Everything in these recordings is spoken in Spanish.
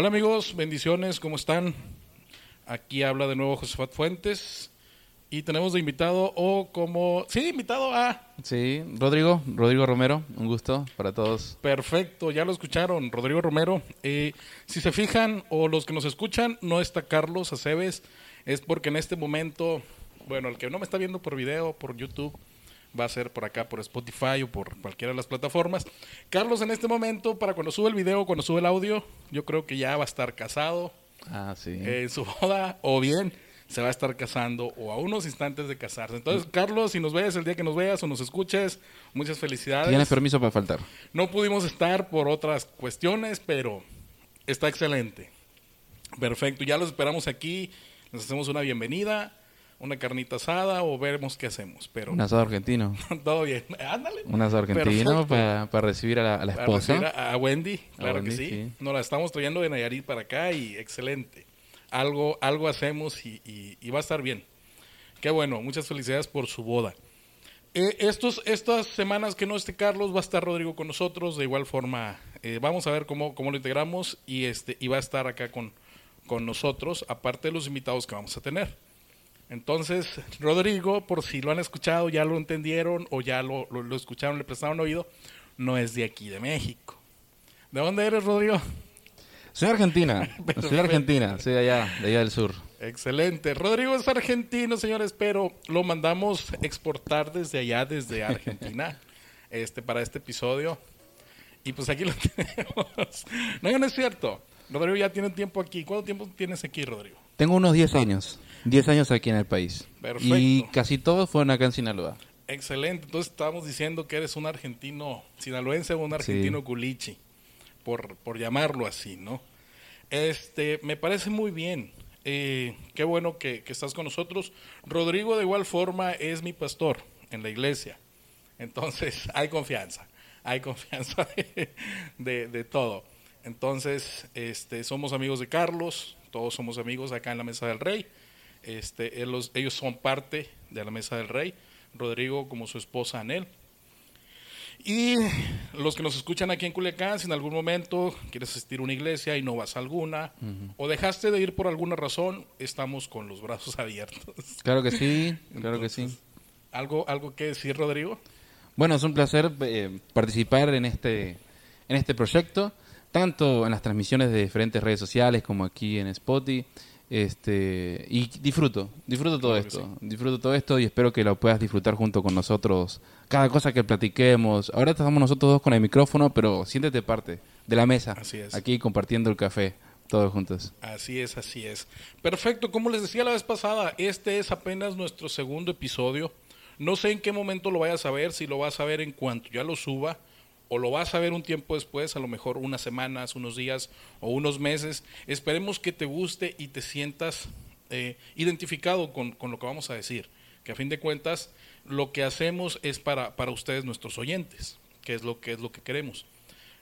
Hola amigos, bendiciones, ¿cómo están? Aquí habla de nuevo Josefat Fuentes y tenemos de invitado o como... Sí, invitado a... Sí, Rodrigo, Rodrigo Romero, un gusto para todos. Perfecto, ya lo escucharon, Rodrigo Romero. Eh, si se fijan o los que nos escuchan, no está Carlos Aceves, es porque en este momento, bueno, el que no me está viendo por video, por YouTube, va a ser por acá, por Spotify o por cualquiera de las plataformas. Carlos en este momento, para cuando sube el video, cuando sube el audio, yo creo que ya va a estar casado Ah, sí. eh, en su boda o bien se va a estar casando o a unos instantes de casarse. Entonces, Carlos, si nos ves el día que nos veas o nos escuches, muchas felicidades. Tienes permiso para faltar. No pudimos estar por otras cuestiones, pero está excelente. Perfecto, ya los esperamos aquí. Les hacemos una bienvenida, una carnita asada o veremos qué hacemos. Pero Un asado argentino. todo bien. Ándale. Un asado argentino Perfecto. para, recibir a la, a la Para esposa. recibir A, a Wendy, claro Wendy, que sí. sí. Nos la estamos trayendo de Nayarit para acá y excelente. Algo, algo hacemos y, y- y va a estar bien. Qué bueno, muchas felicidades por su boda. Eh, estos, estas semanas que no esté Carlos, va a estar Rodrigo con nosotros. De igual forma, eh, vamos a ver cómo, cómo lo integramos y, este, y va a estar acá con, con nosotros, aparte de los invitados que vamos a tener. Entonces, Rodrigo, por si lo han escuchado, ya lo entendieron o ya lo, lo- lo escucharon, le prestaron oído, no es de aquí, de México. ¿De dónde eres, Rodrigo? Soy argentina. Soy argentina. Soy de allá, de allá del sur. Excelente. Rodrigo es argentino, señores, pero lo mandamos exportar desde allá, desde Argentina, este, para este episodio. Y pues aquí lo tenemos. No, no es cierto. Rodrigo ya tiene tiempo aquí. ¿Cuánto tiempo tienes aquí, Rodrigo? Tengo unos 10 años. 10 años aquí en el país. Perfecto. Y casi todos fueron acá en Sinaloa. Excelente. Entonces estábamos diciendo que eres un argentino sinaloense o un argentino Sí. culichi, por, por llamarlo así, ¿no? Este, me parece muy bien. Eh, qué bueno que, que estás con nosotros. Rodrigo de igual forma es mi pastor en la iglesia. Entonces hay confianza. Hay confianza de, de- de todo. Entonces, este, somos amigos de Carlos, todos somos amigos acá en la Mesa del Rey. Este, él los- ellos son parte de la Mesa del Rey. Rodrigo como su esposa Anel. Y los que nos escuchan aquí en Culiacán, si en algún momento quieres asistir a una iglesia y no vas a alguna, o dejaste de ir por alguna razón, estamos con los brazos abiertos. Claro que sí, claro que sí. Entonces, ¿Algo, ¿Algo que decir, Rodrigo? Bueno, es un placer eh, participar en este, en este proyecto, tanto en las transmisiones de diferentes redes sociales como aquí en Spotify. Este, y disfruto, disfruto todo Claro esto, disfruto todo esto y espero que lo puedas disfrutar junto con nosotros. Cada cosa que platiquemos. Ahora estamos nosotros dos con el micrófono, pero siéntete parte de la mesa. Así es. Aquí compartiendo el café, todos juntos. Así es, así es. Perfecto, como les decía la vez pasada, este es apenas nuestro segundo episodio. No sé en qué momento lo vayas a ver, si lo vas a ver en cuanto ya lo suba, o lo vas a ver un tiempo después, a lo mejor unas semanas, unos días o unos meses. Esperemos que te guste y te sientas eh, identificado con, con lo que vamos a decir. Que a fin de cuentas, lo que hacemos es para, para ustedes, nuestros oyentes, que es lo que es lo que queremos.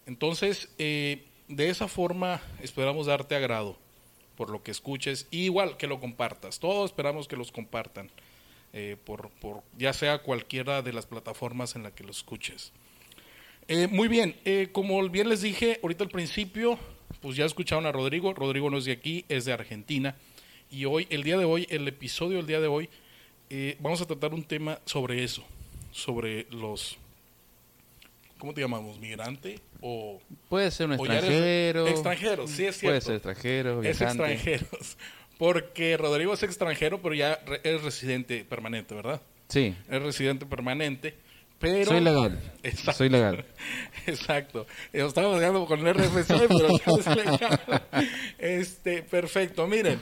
Entonces, eh, de esa forma esperamos darte agrado por lo que escuches y igual que lo compartas. Todos esperamos que los compartan, eh, por, por ya sea cualquiera de las plataformas en la que lo escuches. Eh, muy bien, eh, como bien les dije ahorita al principio, pues ya escucharon a Rodrigo. Rodrigo no es de aquí, es de Argentina. Y hoy, el día de hoy, el episodio del día de hoy, eh, vamos a tratar un tema sobre eso, sobre los, ¿cómo te llamamos? ¿Migrante? O, Puede ser un extranjero. Extranjero, sí es cierto. Puede ser extranjero, Es viajante. extranjeros. Porque Rodrigo es extranjero, pero ya re- es residente permanente, ¿verdad? Sí, Es residente permanente. Pero... soy legal. Exacto. Soy legal. Exacto. Estamos hablando con el RFC, pero ya es legal. Este, perfecto. Miren,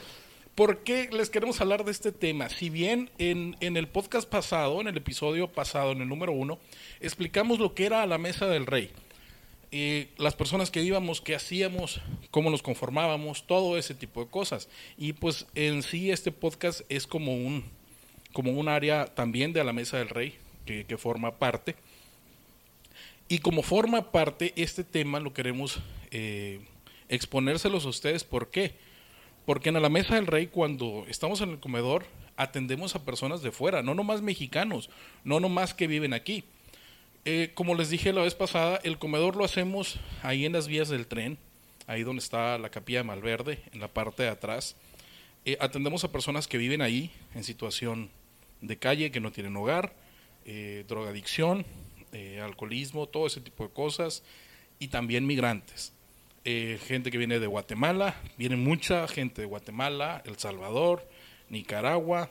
¿por qué les queremos hablar de este tema? Si bien en, en el podcast pasado, en el episodio pasado, en el número uno, explicamos lo que era la mesa del rey. eh, las personas que íbamos, qué hacíamos, cómo nos conformábamos, todo ese tipo de cosas. Y pues en sí este podcast es como un, como un área también de la Mesa del Rey, que, forma parte. Y como forma parte, este tema lo queremos eh, exponérselos a ustedes. ¿Por qué? Porque en la Mesa del Rey, cuando estamos en el comedor, atendemos a personas de fuera, no nomás mexicanos, no nomás que viven aquí. Eh, como les dije la vez pasada, el comedor lo hacemos ahí en las vías del tren, ahí donde está la capilla de Malverde, en la parte de atrás. Eh, atendemos a personas que viven ahí en situación de calle, que no tienen hogar, eh, drogadicción, eh, alcoholismo, todo ese tipo de cosas, y también migrantes. Eh, gente que viene de Guatemala, viene mucha gente de Guatemala, El Salvador, Nicaragua,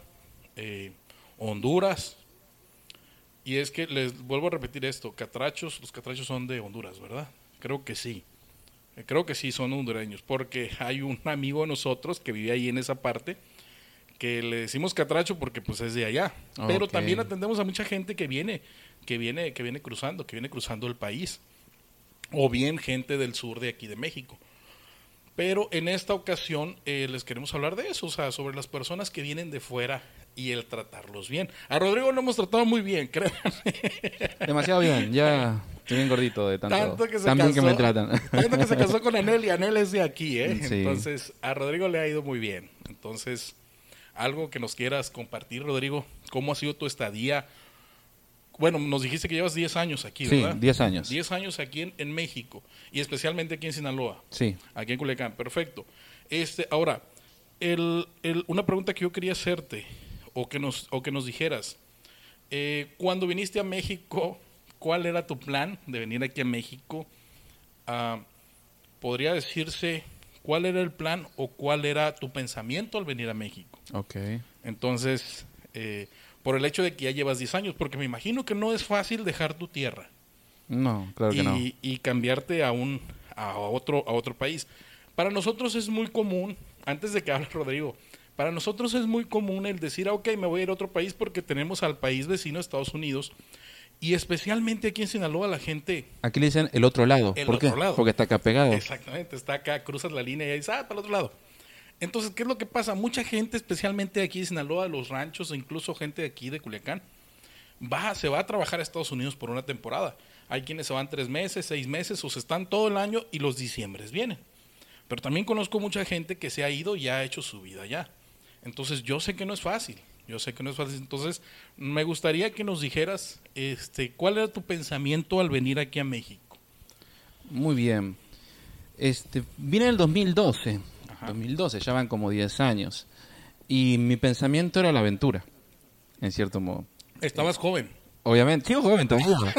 eh, Honduras. Y es que les vuelvo a repetir esto, catrachos, los catrachos son de Honduras, ¿verdad? Creo que sí. Creo que sí son hondureños, porque hay un amigo de nosotros que vive ahí en esa parte, que le decimos catracho porque pues es de allá. Pero Ok. también atendemos a mucha gente que viene, que viene, que viene cruzando, que viene cruzando el país. O bien gente del sur de aquí de México. Pero en esta ocasión eh, les queremos hablar de eso, o sea, sobre las personas que vienen de fuera y el tratarlos bien. A Rodrigo lo hemos tratado muy bien, créanme. Demasiado bien, ya estoy bien gordito de tanto, Tanto que se tan bien casó, que me tratan. Tanto que se casó con Anel y Anel es de aquí, ¿eh? Sí. Entonces, a Rodrigo le ha ido muy bien. Entonces, algo que nos quieras compartir, Rodrigo, ¿cómo ha sido tu estadía? Bueno, nos dijiste que llevas 10 años aquí, Sí, ¿verdad? 10 años. 10 años aquí en, en México y especialmente aquí en Sinaloa. Sí, Aquí en Culiacán, perfecto. Este, ahora, el, el- una pregunta que yo quería hacerte, o que nos, o que nos dijeras, eh, cuando viniste a México, ¿cuál era tu plan de venir aquí a México? Ah, ¿Podría decirse cuál era el plan o cuál era tu pensamiento al venir a México? ok. Entonces, eh, por el hecho de que ya llevas 10 años, porque me imagino que no es fácil dejar tu tierra No, claro que y, no. y cambiarte a un a otro a otro país. Para nosotros es muy común, antes de que hable Rodrigo, para nosotros es muy común el decir, ah, ok, me voy a ir a otro país porque tenemos al país vecino, Estados Unidos, y especialmente aquí en Sinaloa la gente, Aquí le dicen el otro lado. El ¿Por qué? otro lado. Porque está acá pegado. exactamente, está acá, cruzas la línea y dices, ah, para el otro lado. Entonces, ¿qué es lo que pasa? Mucha gente, especialmente aquí en Sinaloa, los ranchos, incluso gente de aquí de Culiacán, va, se va a trabajar a Estados Unidos por una temporada. Hay quienes se van tres meses, seis meses, o se están todo el año y los diciembres vienen. Pero también conozco mucha gente que se ha ido y ha hecho su vida allá. Entonces yo sé que no es fácil, yo sé que no es fácil. Entonces me gustaría que nos dijeras, este, ¿cuál era tu pensamiento al venir aquí a México? Muy bien. Este, vine en el 2012. Ajá. 2012, ya van como 10 años. Y mi pensamiento era la aventura, en cierto modo. Estabas joven. Obviamente, sigo joven todavía.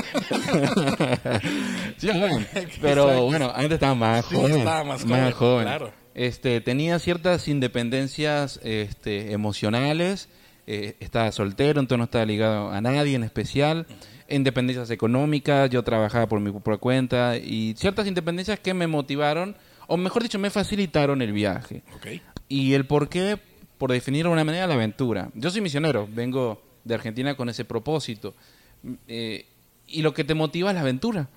sigo joven. Pero Exacto. bueno, antes estaba más Sí, joven. estaba más joven, claro. Este, tenía ciertas independencias este, emocionales. Eh, estaba soltero, entonces no estaba ligado a nadie en especial. Independencias económicas, yo trabajaba por mi propia cuenta. Y ciertas independencias que me motivaron, o mejor dicho, me facilitaron el viaje. Y el por qué, por definirlo de una manera, la aventura. Yo soy misionero, vengo de Argentina con ese propósito. Mm, eh, y lo que te motiva es la aventura.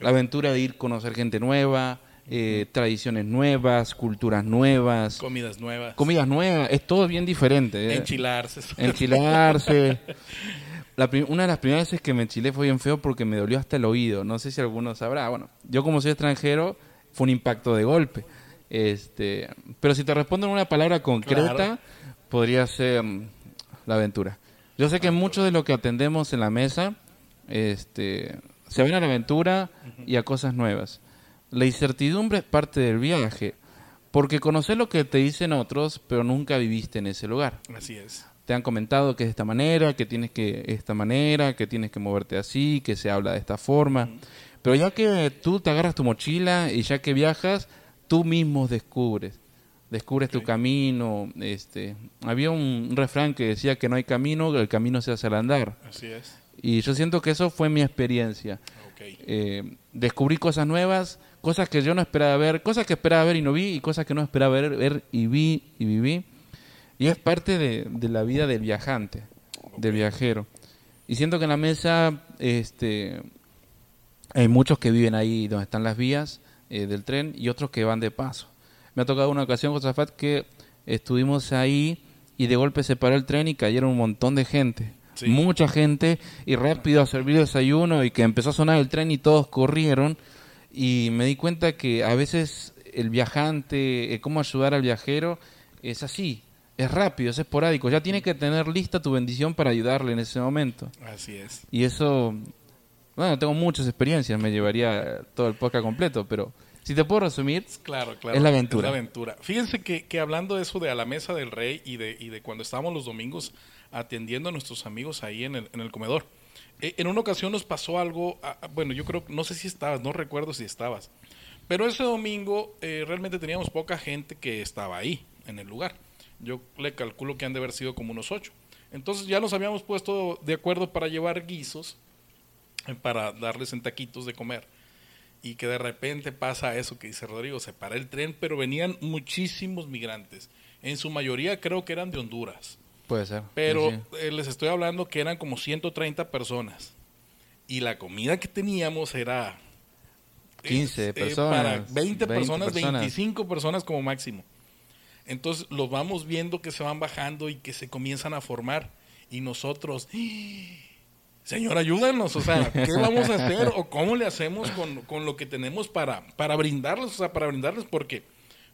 La aventura de ir a conocer gente nueva, eh, tradiciones nuevas, culturas nuevas, Comidas nuevas. comidas nuevas. Es todo bien diferente. eh. Enchilarse. Enchilarse. La una de las primeras veces que me enchilé fue bien feo porque me dolió hasta el oído. No sé si alguno sabrá. Bueno, yo como soy extranjero, fue un impacto de golpe. Este, pero si te respondo en una palabra concreta, Claro. podría ser mm, la aventura. Yo sé que mucho de lo que atendemos en la mesa este, se ven a la aventura y a cosas nuevas. La incertidumbre es parte del viaje, porque conoces lo que te dicen otros, pero nunca viviste en ese lugar Así es. te han comentado que es de esta manera, que tienes que esta manera, que tienes que moverte así, que se habla de esta forma. Pero ya que tú te agarras tu mochila y ya que viajas, tú mismo descubres. Descubres tu camino. Este, había un, un refrán que decía que no hay camino, el camino se hace al andar. Así es. Y yo siento que eso fue mi experiencia. Ok. Eh, descubrí cosas nuevas, cosas que yo no esperaba ver, cosas que esperaba ver y no vi, y cosas que no esperaba ver, ver y vi y viví. Y es parte de, de la vida del viajante, del viajero. Y siento que en la mesa este, Hay muchos que viven ahí donde están las vías eh, del tren y otros que van de paso. Me ha tocado una ocasión, Josafat, que estuvimos ahí y de golpe se paró el tren y cayeron un montón de gente. Sí. Mucha gente y rápido a servir desayuno y que empezó a sonar el tren y todos corrieron y me di cuenta que a veces el viajante, eh, cómo ayudar al viajero, es así, es rápido, es esporádico, ya tiene que tener lista tu bendición para ayudarle en ese momento. Así es. Y eso, bueno, tengo muchas experiencias, me llevaría todo el podcast completo, pero si te puedo resumir, Claro, claro. Es la aventura. Es la aventura. Fíjense que, que hablando de eso de a la mesa del rey y de, y de cuando estábamos los domingos atendiendo a nuestros amigos ahí en el, en el comedor, en una ocasión nos pasó algo, ah, ah, bueno, yo creo, no sé si estabas, no recuerdo si estabas, pero ese domingo eh, realmente teníamos poca gente que estaba ahí, en el lugar. Yo le calculo que han de haber sido como unos ocho. Entonces ya nos habíamos puesto de acuerdo para llevar guisos, eh, para darles en taquitos de comer y que de repente pasa eso que dice Rodrigo, se para el tren, pero venían muchísimos migrantes. En su mayoría creo que eran de Honduras, puede ser. pero sí, sí. eh, les estoy hablando que eran como 130 personas. Y la comida que teníamos era 15 eh, personas, para 20, 20 personas, personas. 25 personas como máximo. Entonces los vamos viendo que se van bajando y que se comienzan a formar y nosotros Señor, ayúdanos, o sea, ¿qué vamos a hacer o cómo le hacemos con, con lo que tenemos para, para brindarles, o sea, para brindarles porque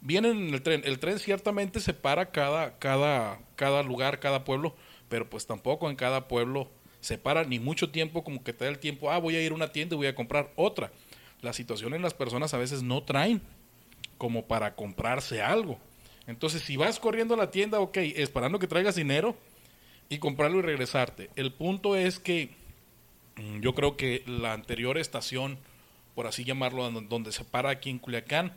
vienen en el tren, el tren ciertamente separa cada, cada, cada lugar, cada pueblo, pero pues tampoco en cada pueblo separa ni mucho tiempo como que te da el tiempo, ah, voy a ir a una tienda y voy a comprar otra. La situación en las personas a veces no traen como para comprarse algo. Entonces, si vas corriendo a la tienda, ok, esperando que traigas dinero y comprarlo y regresarte. El punto es que mm, yo creo que la anterior estación, por así llamarlo, don- donde se para aquí en Culiacán,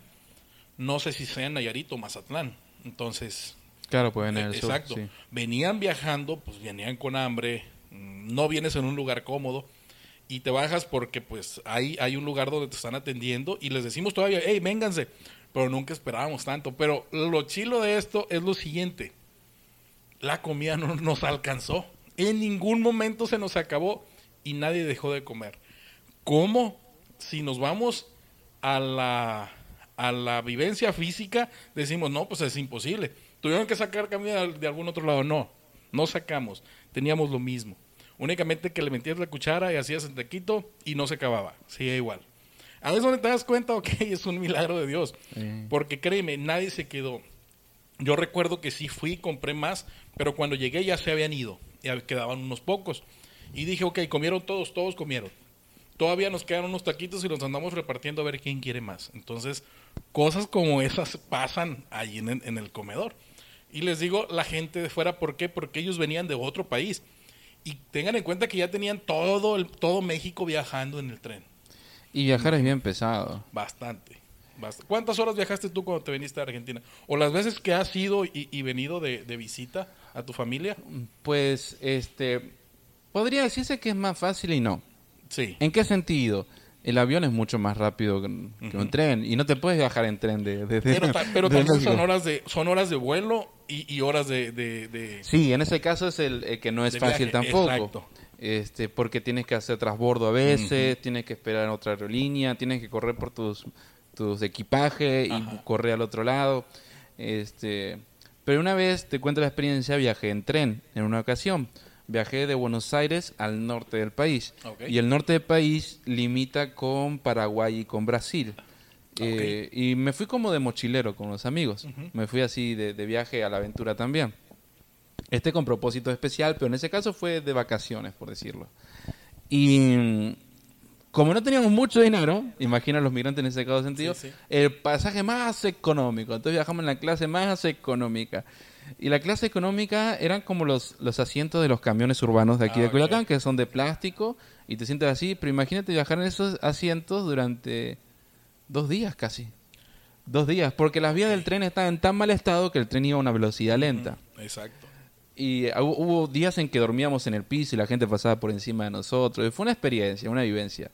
no sé si sea en Nayarit o Mazatlán. Entonces, Claro, pues en el sur, exacto. sí. Venían viajando, pues venían con hambre, mm, no vienes en un lugar cómodo y te bajas porque pues hay, hay un lugar donde te están atendiendo y les decimos todavía, hey, vénganse, pero nunca esperábamos tanto. Pero lo chilo de esto es lo siguiente, la comida no nos alcanzó, en ningún momento se nos acabó y nadie dejó de comer. ¿Cómo? Si nos vamos a la, a la vivencia física, decimos, no, pues es imposible. Tuvieron que sacar comida de algún otro lado. No, no sacamos. Teníamos lo mismo. Únicamente que le metías la cuchara y hacías el taquito y no se acababa. Sigue igual. A veces donde te das cuenta, ok, es un milagro de Dios. Sí. Porque créeme, nadie se quedó. Yo recuerdo que sí fui, compré más, pero cuando llegué ya se habían ido. Ya quedaban unos pocos. Y dije, ok, comieron todos, todos comieron. Todavía nos quedan unos taquitos y los andamos repartiendo a ver quién quiere más. Entonces, cosas como esas pasan allí en, el- en el comedor. Y les digo, la gente de fuera, ¿por qué? Porque ellos venían de otro país. Y tengan en cuenta que ya tenían todo, el, todo México viajando en el tren. Y viajar es bien pesado. Bastante. Bast- ¿Cuántas horas viajaste tú cuando te viniste a Argentina? ¿O las veces que has ido y, y venido de, de visita a tu familia? Pues, este, podría decirse que es más fácil y no. Sí. ¿En qué sentido? El avión es mucho más rápido que, un- tren y no te puedes viajar en tren de, de- de- Pero, ta- pero de también México. son horas de, son horas de vuelo y, y horas de, de- Sí, en ese caso es el, el que no es fácil viaje, tampoco. exacto. Este, porque tienes que hacer transbordo a veces, tienes que esperar en otra aerolínea, tienes que correr por tus, tus equipajes y correr al otro lado. Este, pero una vez te cuento la experiencia, viajé en tren en una ocasión. Viajé de Buenos Aires al norte del país. Y el norte del país limita con Paraguay y con Brasil. Eh, y me fui como de mochilero con los amigos. Me fui así de, de viaje a la aventura también. Este con propósito especial, pero en ese caso fue de vacaciones, por decirlo. Y como no teníamos mucho dinero, imagina los migrantes en ese caso sentido, Sí, sí. el pasaje más económico. Entonces viajamos en la clase más económica. Y la clase económica eran como los, los asientos de los camiones urbanos de aquí Ah, de ok. Culiacán, que son de plástico y te sientas así. Pero imagínate viajar en esos asientos durante dos días casi. Dos días, porque las vías del tren estaban en tan mal estado que el tren iba a una velocidad lenta. Exacto. Y hu- hubo días en que dormíamos en el piso y la gente pasaba por encima de nosotros. Y fue una experiencia, una vivencia.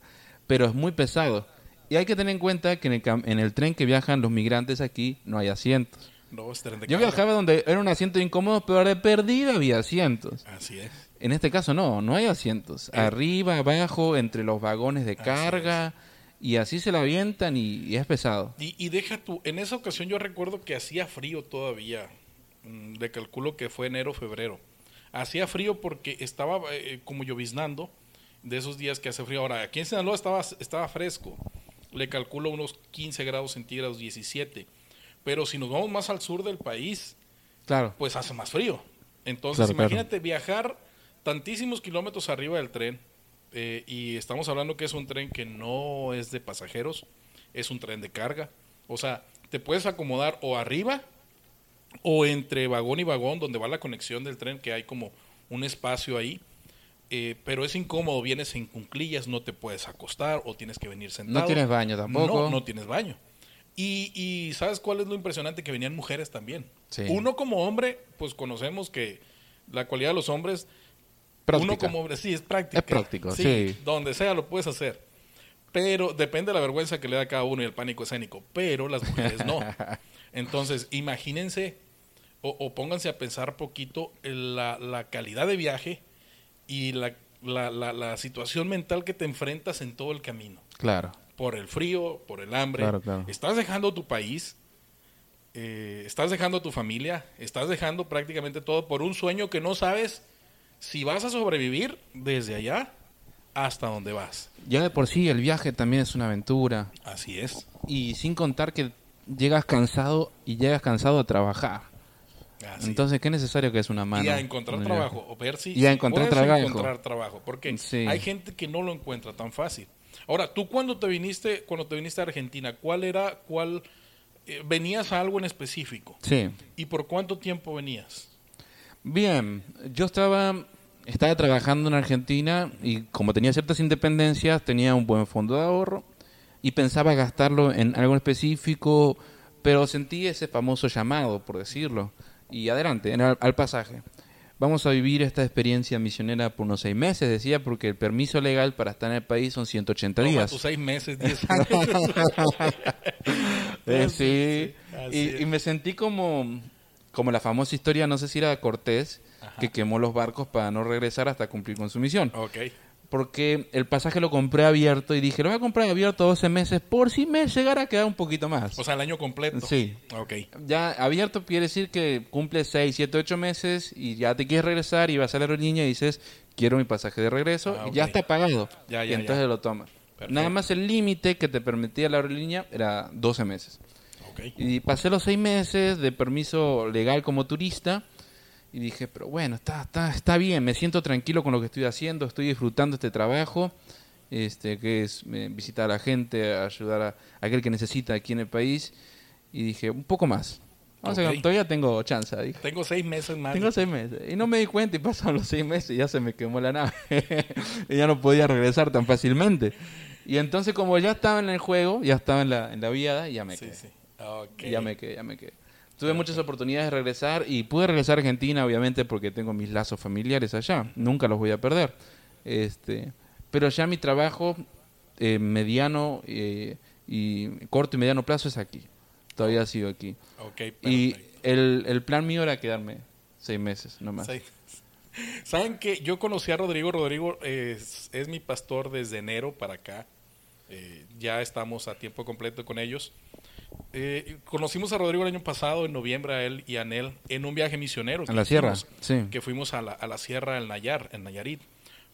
Pero es muy pesado. Y hay que tener en cuenta que en el, en el tren que viajan los migrantes aquí no hay asientos. De Yo viajaba donde era un asiento incómodo, pero de perdida había asientos. Así es. En este caso no, no hay asientos. Eh. Arriba, abajo, entre los vagones de carga. Y así se la avientan y, y es pesado. Y, y deja tú, en esa ocasión yo recuerdo que hacía frío todavía. Mm, Le calculo que fue enero, febrero. Hacía frío porque estaba eh, como lloviznando de esos días que hace frío. Ahora, aquí en Sinaloa estaba, estaba fresco. Le calculo unos 15 grados centígrados, 17. Pero si nos vamos más al sur del país, Claro. pues hace más frío. Entonces, Claro, claro. imagínate viajar tantísimos kilómetros arriba del tren. eh, y estamos hablando que es un tren que no es de pasajeros, es un tren de carga. O sea, te puedes acomodar o arriba o entre vagón y vagón, donde va la conexión del tren, que hay como un espacio ahí. eh, pero es incómodo, vienes en cunclillas, no te puedes acostar o tienes que venir sentado. No tienes baño tampoco. No, no tienes baño. Y, y ¿sabes cuál es lo impresionante? Que venían mujeres también. Sí. Uno como hombre, pues conocemos que la cualidad de los hombres, Práctica. uno como hombre, sí, es práctica. Es práctico, sí. Donde sea lo puedes hacer. Pero depende de la vergüenza que le da a cada uno y el pánico escénico. Pero las mujeres no. Entonces, imagínense o, o pónganse a pensar poquito en la, la calidad de viaje y la, la, la- la situación mental que te enfrentas en todo el camino. Claro. Por el frío, por el hambre. Claro, claro. Estás dejando tu país, eh, estás dejando tu familia, estás dejando prácticamente todo por un sueño que no sabes si vas a sobrevivir desde allá hasta donde vas. Ya de por sí el viaje también es una aventura. Así es. Y sin contar que llegas cansado y llegas cansado a trabajar. Así Entonces, qué necesario que es una mano. y a encontrar trabajo, o ver si, Y a encontrar puedes trabajo. encontrar trabajo, porque Sí. hay gente que no lo encuentra tan fácil. Ahora, tú cuando te viniste, cuando te viniste a Argentina, ¿cuál era, cuál, eh, venías a algo en específico? Sí. ¿Y por cuánto tiempo venías? Bien, yo estaba, estaba trabajando en Argentina y como tenía ciertas independencias, tenía un buen fondo de ahorro y pensaba gastarlo en algo específico, pero sentí ese famoso llamado, por decirlo, y adelante, en al, al pasaje. Vamos a vivir esta experiencia misionera por unos seis meses, decía, porque el permiso legal para estar en el país son 180 Toma días. tus seis meses, diez años. Eh, sí, y, me sentí como, como la famosa historia, no sé si era Cortés, que quemó los barcos para no regresar hasta cumplir con su misión. ok. Porque el pasaje lo compré abierto y dije, lo voy a comprar abierto 12 meses por si me llegara a quedar un poquito más. O sea, el año completo. Sí. Ok. ya abierto quiere decir que cumple 6, 7, 8 meses y ya te quieres regresar y vas a la aerolínea y dices, quiero mi pasaje de regreso, Ah, y ya está pagado. Ya, y ya, entonces ya. lo tomas. Perfecto. Nada más el límite que te permitía la aerolínea era 12 meses. Ok. Y pasé los seis meses de permiso legal como turista y dije, pero bueno, está, está, está bien, me siento tranquilo con lo que estoy haciendo, estoy disfrutando este trabajo, este que es eh, visitar a la gente, ayudar a, aquel que necesita aquí en el país. Y dije, un poco más. Vamos a- Ok. todavía tengo chance, dije. Tengo seis meses más. Tengo seis meses. Y no me di cuenta y pasaron los seis meses y ya se me quemó la nave. y ya no podía regresar tan fácilmente. Y entonces como ya estaba en el juego, ya estaba en la, en la viada, ya me Sí, quedé. sí. Ok. Y Ya me quedé, ya me quedé. Tuve muchas oportunidades de regresar y pude regresar a Argentina, obviamente, porque tengo mis lazos familiares allá. Nunca los voy a perder. Este, pero ya mi trabajo eh, mediano eh, y corto y mediano plazo es aquí. Todavía sigo aquí. Ok, Y el, el plan mío era quedarme seis meses nomás. Seis. Saben que yo conocí a Rodrigo. Rodrigo es, es mi pastor desde enero para acá. Eh, ya estamos a tiempo completo con ellos. Eh, conocimos a Rodrigo el año pasado, en noviembre, a él y a Anel, en un viaje misionero. ¿A la sierra? Sí. Que fuimos a la, a la sierra del Nayar, en Nayarit,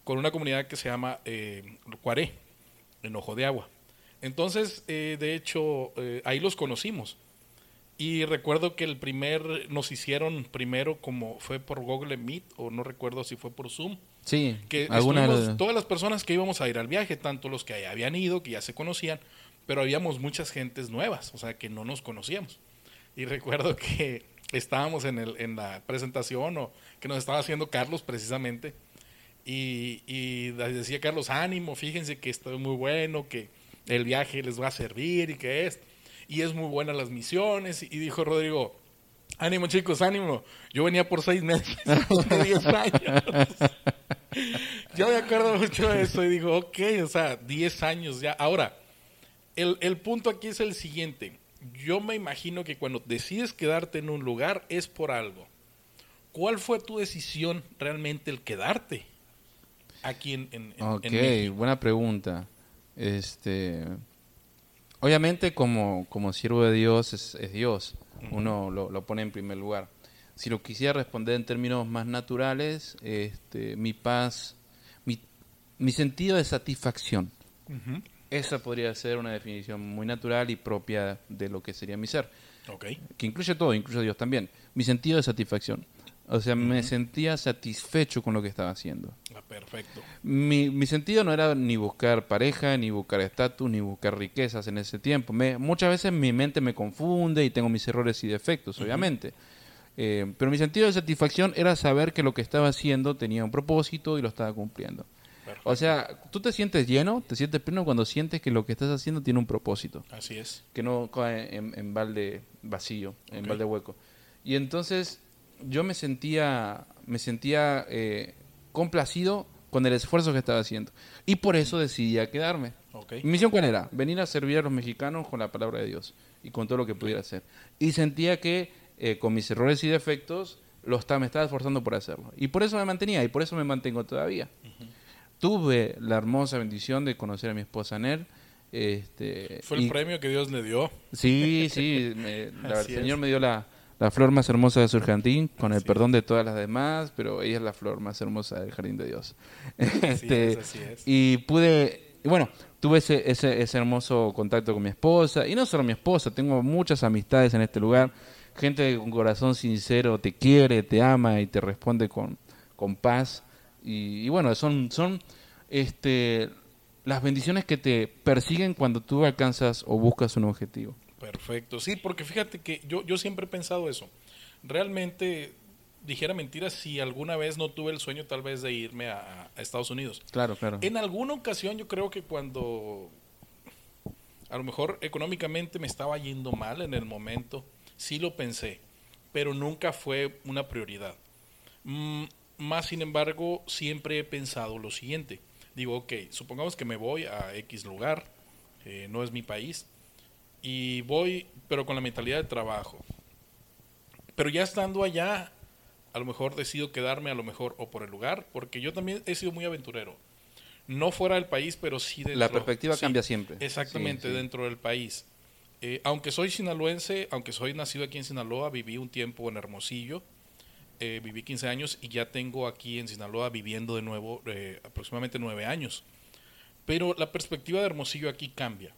con una comunidad que se llama eh, Cuaré, en Ojo de Agua. Entonces, eh, de hecho, eh, ahí los conocimos. Y recuerdo que el primer, nos hicieron primero como fue por Google Meet, o no recuerdo si fue por Zoom, Sí, que alguna todas las personas que íbamos a ir al viaje, tanto los que habían ido, que ya se conocían, pero habíamos muchas gentes nuevas, o sea, que no nos conocíamos. Y recuerdo que estábamos en, el, en la presentación, o que nos estaba haciendo Carlos precisamente, y, y decía Carlos, ánimo, fíjense que esto es muy bueno, que el viaje les va a servir y que es, y es muy buena las misiones, y dijo Rodrigo, ánimo chicos, ánimo, yo venía por seis meses, 10 años. Yo me acuerdo mucho de eso y digo, ok, o sea, 10 años ya. Ahora, el, el punto aquí es el siguiente. Yo me imagino que cuando decides quedarte en un lugar es por algo. ¿Cuál fue tu decisión realmente el quedarte aquí en, en, en- Ok, en buena pregunta. Este, obviamente como, como siervo de Dios es, es Dios, uno lo, lo pone en primer lugar. Si lo quisiera responder en términos más naturales, este, mi paz, mi, mi sentido de satisfacción. Esa podría ser una definición muy natural y propia de lo que sería mi ser, que incluye todo, incluye a Dios también. Mi sentido de satisfacción. O sea, me sentía satisfecho con lo que estaba haciendo. Ah, perfecto. Mi, mi sentido no era ni buscar pareja, ni buscar estatus, ni buscar riquezas en ese tiempo. Me, muchas veces mi mente me confunde y tengo mis errores y defectos, obviamente. Eh, pero mi sentido de satisfacción era saber que lo que estaba haciendo tenía un propósito y lo estaba cumpliendo. O sea, tú te sientes lleno, te sientes pleno cuando sientes que lo que estás haciendo tiene un propósito Así es. que no cae en, en balde vacío, en balde hueco. Y entonces yo me sentía, me sentía eh, complacido con el esfuerzo que estaba haciendo. Y por eso decidí a quedarme. Ok. Mi misión cuál era? Venir a servir a los mexicanos con la palabra de Dios y con todo lo que pudiera hacer. Y sentía que eh, con mis errores y defectos lo estaba, me estaba esforzando por hacerlo. Y por eso me mantenía y por eso me mantengo todavía. Tuve la hermosa bendición de conocer a mi esposa Nel. Este, Fue el y- premio que Dios le dio. Sí, sí, me- la- Así el es. Señor me dio la, la flor más hermosa de su jardín, con el perdón de todas las demás, pero ella es la flor más hermosa del jardín de Dios. Este, es, así es. Y pude, y bueno, tuve ese, ese, ese hermoso contacto con mi esposa, y no solo mi esposa, tengo muchas amistades en este lugar, gente que con corazón sincero te quiere, te ama y te responde con, con paz. Y, y bueno, son, son este, las bendiciones que te persiguen cuando tú alcanzas o buscas un objetivo. Perfecto. Sí, porque fíjate que yo, yo siempre he pensado eso. Realmente, dijera mentiras si alguna vez no tuve el sueño tal vez de irme a, a Estados Unidos. Claro, claro. En alguna ocasión yo creo que cuando a lo mejor económicamente me estaba yendo mal en el momento, sí lo pensé, pero nunca fue una prioridad. Mm, más sin embargo, siempre he pensado lo siguiente. Digo, ok, supongamos que me voy a X lugar, eh, no es mi país, y voy, pero con la mentalidad de trabajo. Pero ya estando allá, a lo mejor decido quedarme, a lo mejor, o por el lugar, porque yo también he sido muy aventurero. No fuera del país, pero sí dentro. La perspectiva sí, cambia siempre. Exactamente, Sí, sí. dentro del país. Eh, aunque soy sinaloense, aunque soy nacido aquí en Sinaloa, viví un tiempo en Hermosillo, eh, viví 15 años y ya tengo aquí en Sinaloa viviendo de nuevo eh, aproximadamente 9 años. Pero la perspectiva de Hermosillo aquí cambia.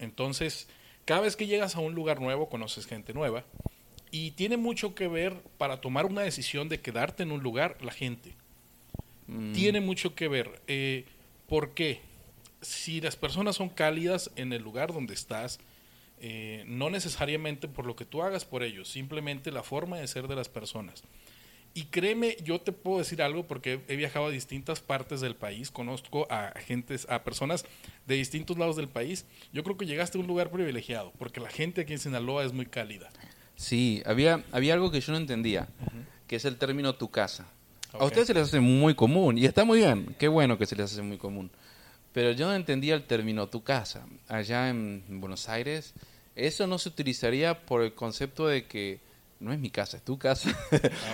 Entonces, cada vez que llegas a un lugar nuevo, conoces gente nueva. Y tiene mucho que ver para tomar una decisión de quedarte en un lugar, la gente. Mm, Tiene mucho que ver. Eh, ¿Por qué? Si las personas son cálidas en el lugar donde estás, eh, no necesariamente por lo que tú hagas por ellos, simplemente la forma de ser de las personas. Y créeme, yo te puedo decir algo porque he viajado a distintas partes del país, conozco a gentes, a personas de distintos lados del país. Yo creo que llegaste a un lugar privilegiado, porque la gente aquí en Sinaloa es muy cálida. Sí, había, había algo que yo no entendía, que es el término tu casa. A ustedes se les hace muy común, y está muy bien, qué bueno que se les hace muy común. Pero yo no entendía el término tu casa. Allá en Buenos Aires, eso no se utilizaría por el concepto de que no es mi casa, es tu casa.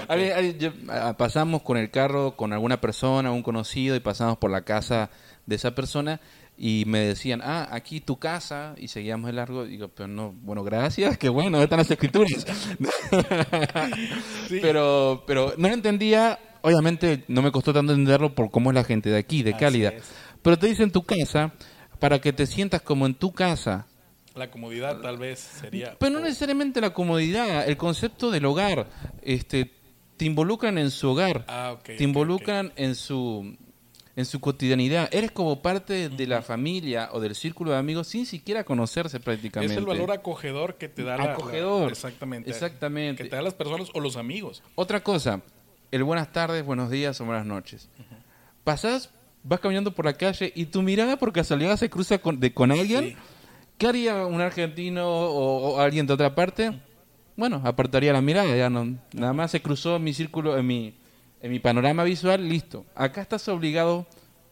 Ah, ah, pasamos con el carro con alguna persona, un conocido, y pasamos por la casa de esa persona y me decían, ah, aquí tu casa, y seguíamos de largo. Digo, pero no, bueno, gracias, qué bueno, ¿dónde están las escrituras? Pero, pero no lo entendía, obviamente no me costó tanto entenderlo por cómo es la gente de aquí, de Así Cálida. es. Pero te dicen tu casa para que te sientas como en tu casa. La comodidad tal vez sería... Pero no necesariamente la comodidad, el concepto del hogar. Este, te involucran en su hogar, Ah, te involucran en su en su cotidianidad. Eres como parte de la familia o del círculo de amigos sin siquiera conocerse prácticamente. Es el valor acogedor que te da la- la- Acogedor. exactamente. Exactamente. Que te da las personas o los amigos. Otra cosa, el buenas tardes, buenos días o buenas noches. Pasás, vas caminando por la calle y tu mirada por casualidad se cruza con, de, con alguien. Sí. ¿Qué haría un argentino o, o alguien de otra parte? Bueno, apartaría la mirada, ya no, nada más se cruzó en mi círculo, en mi, en mi panorama visual, listo. Acá estás obligado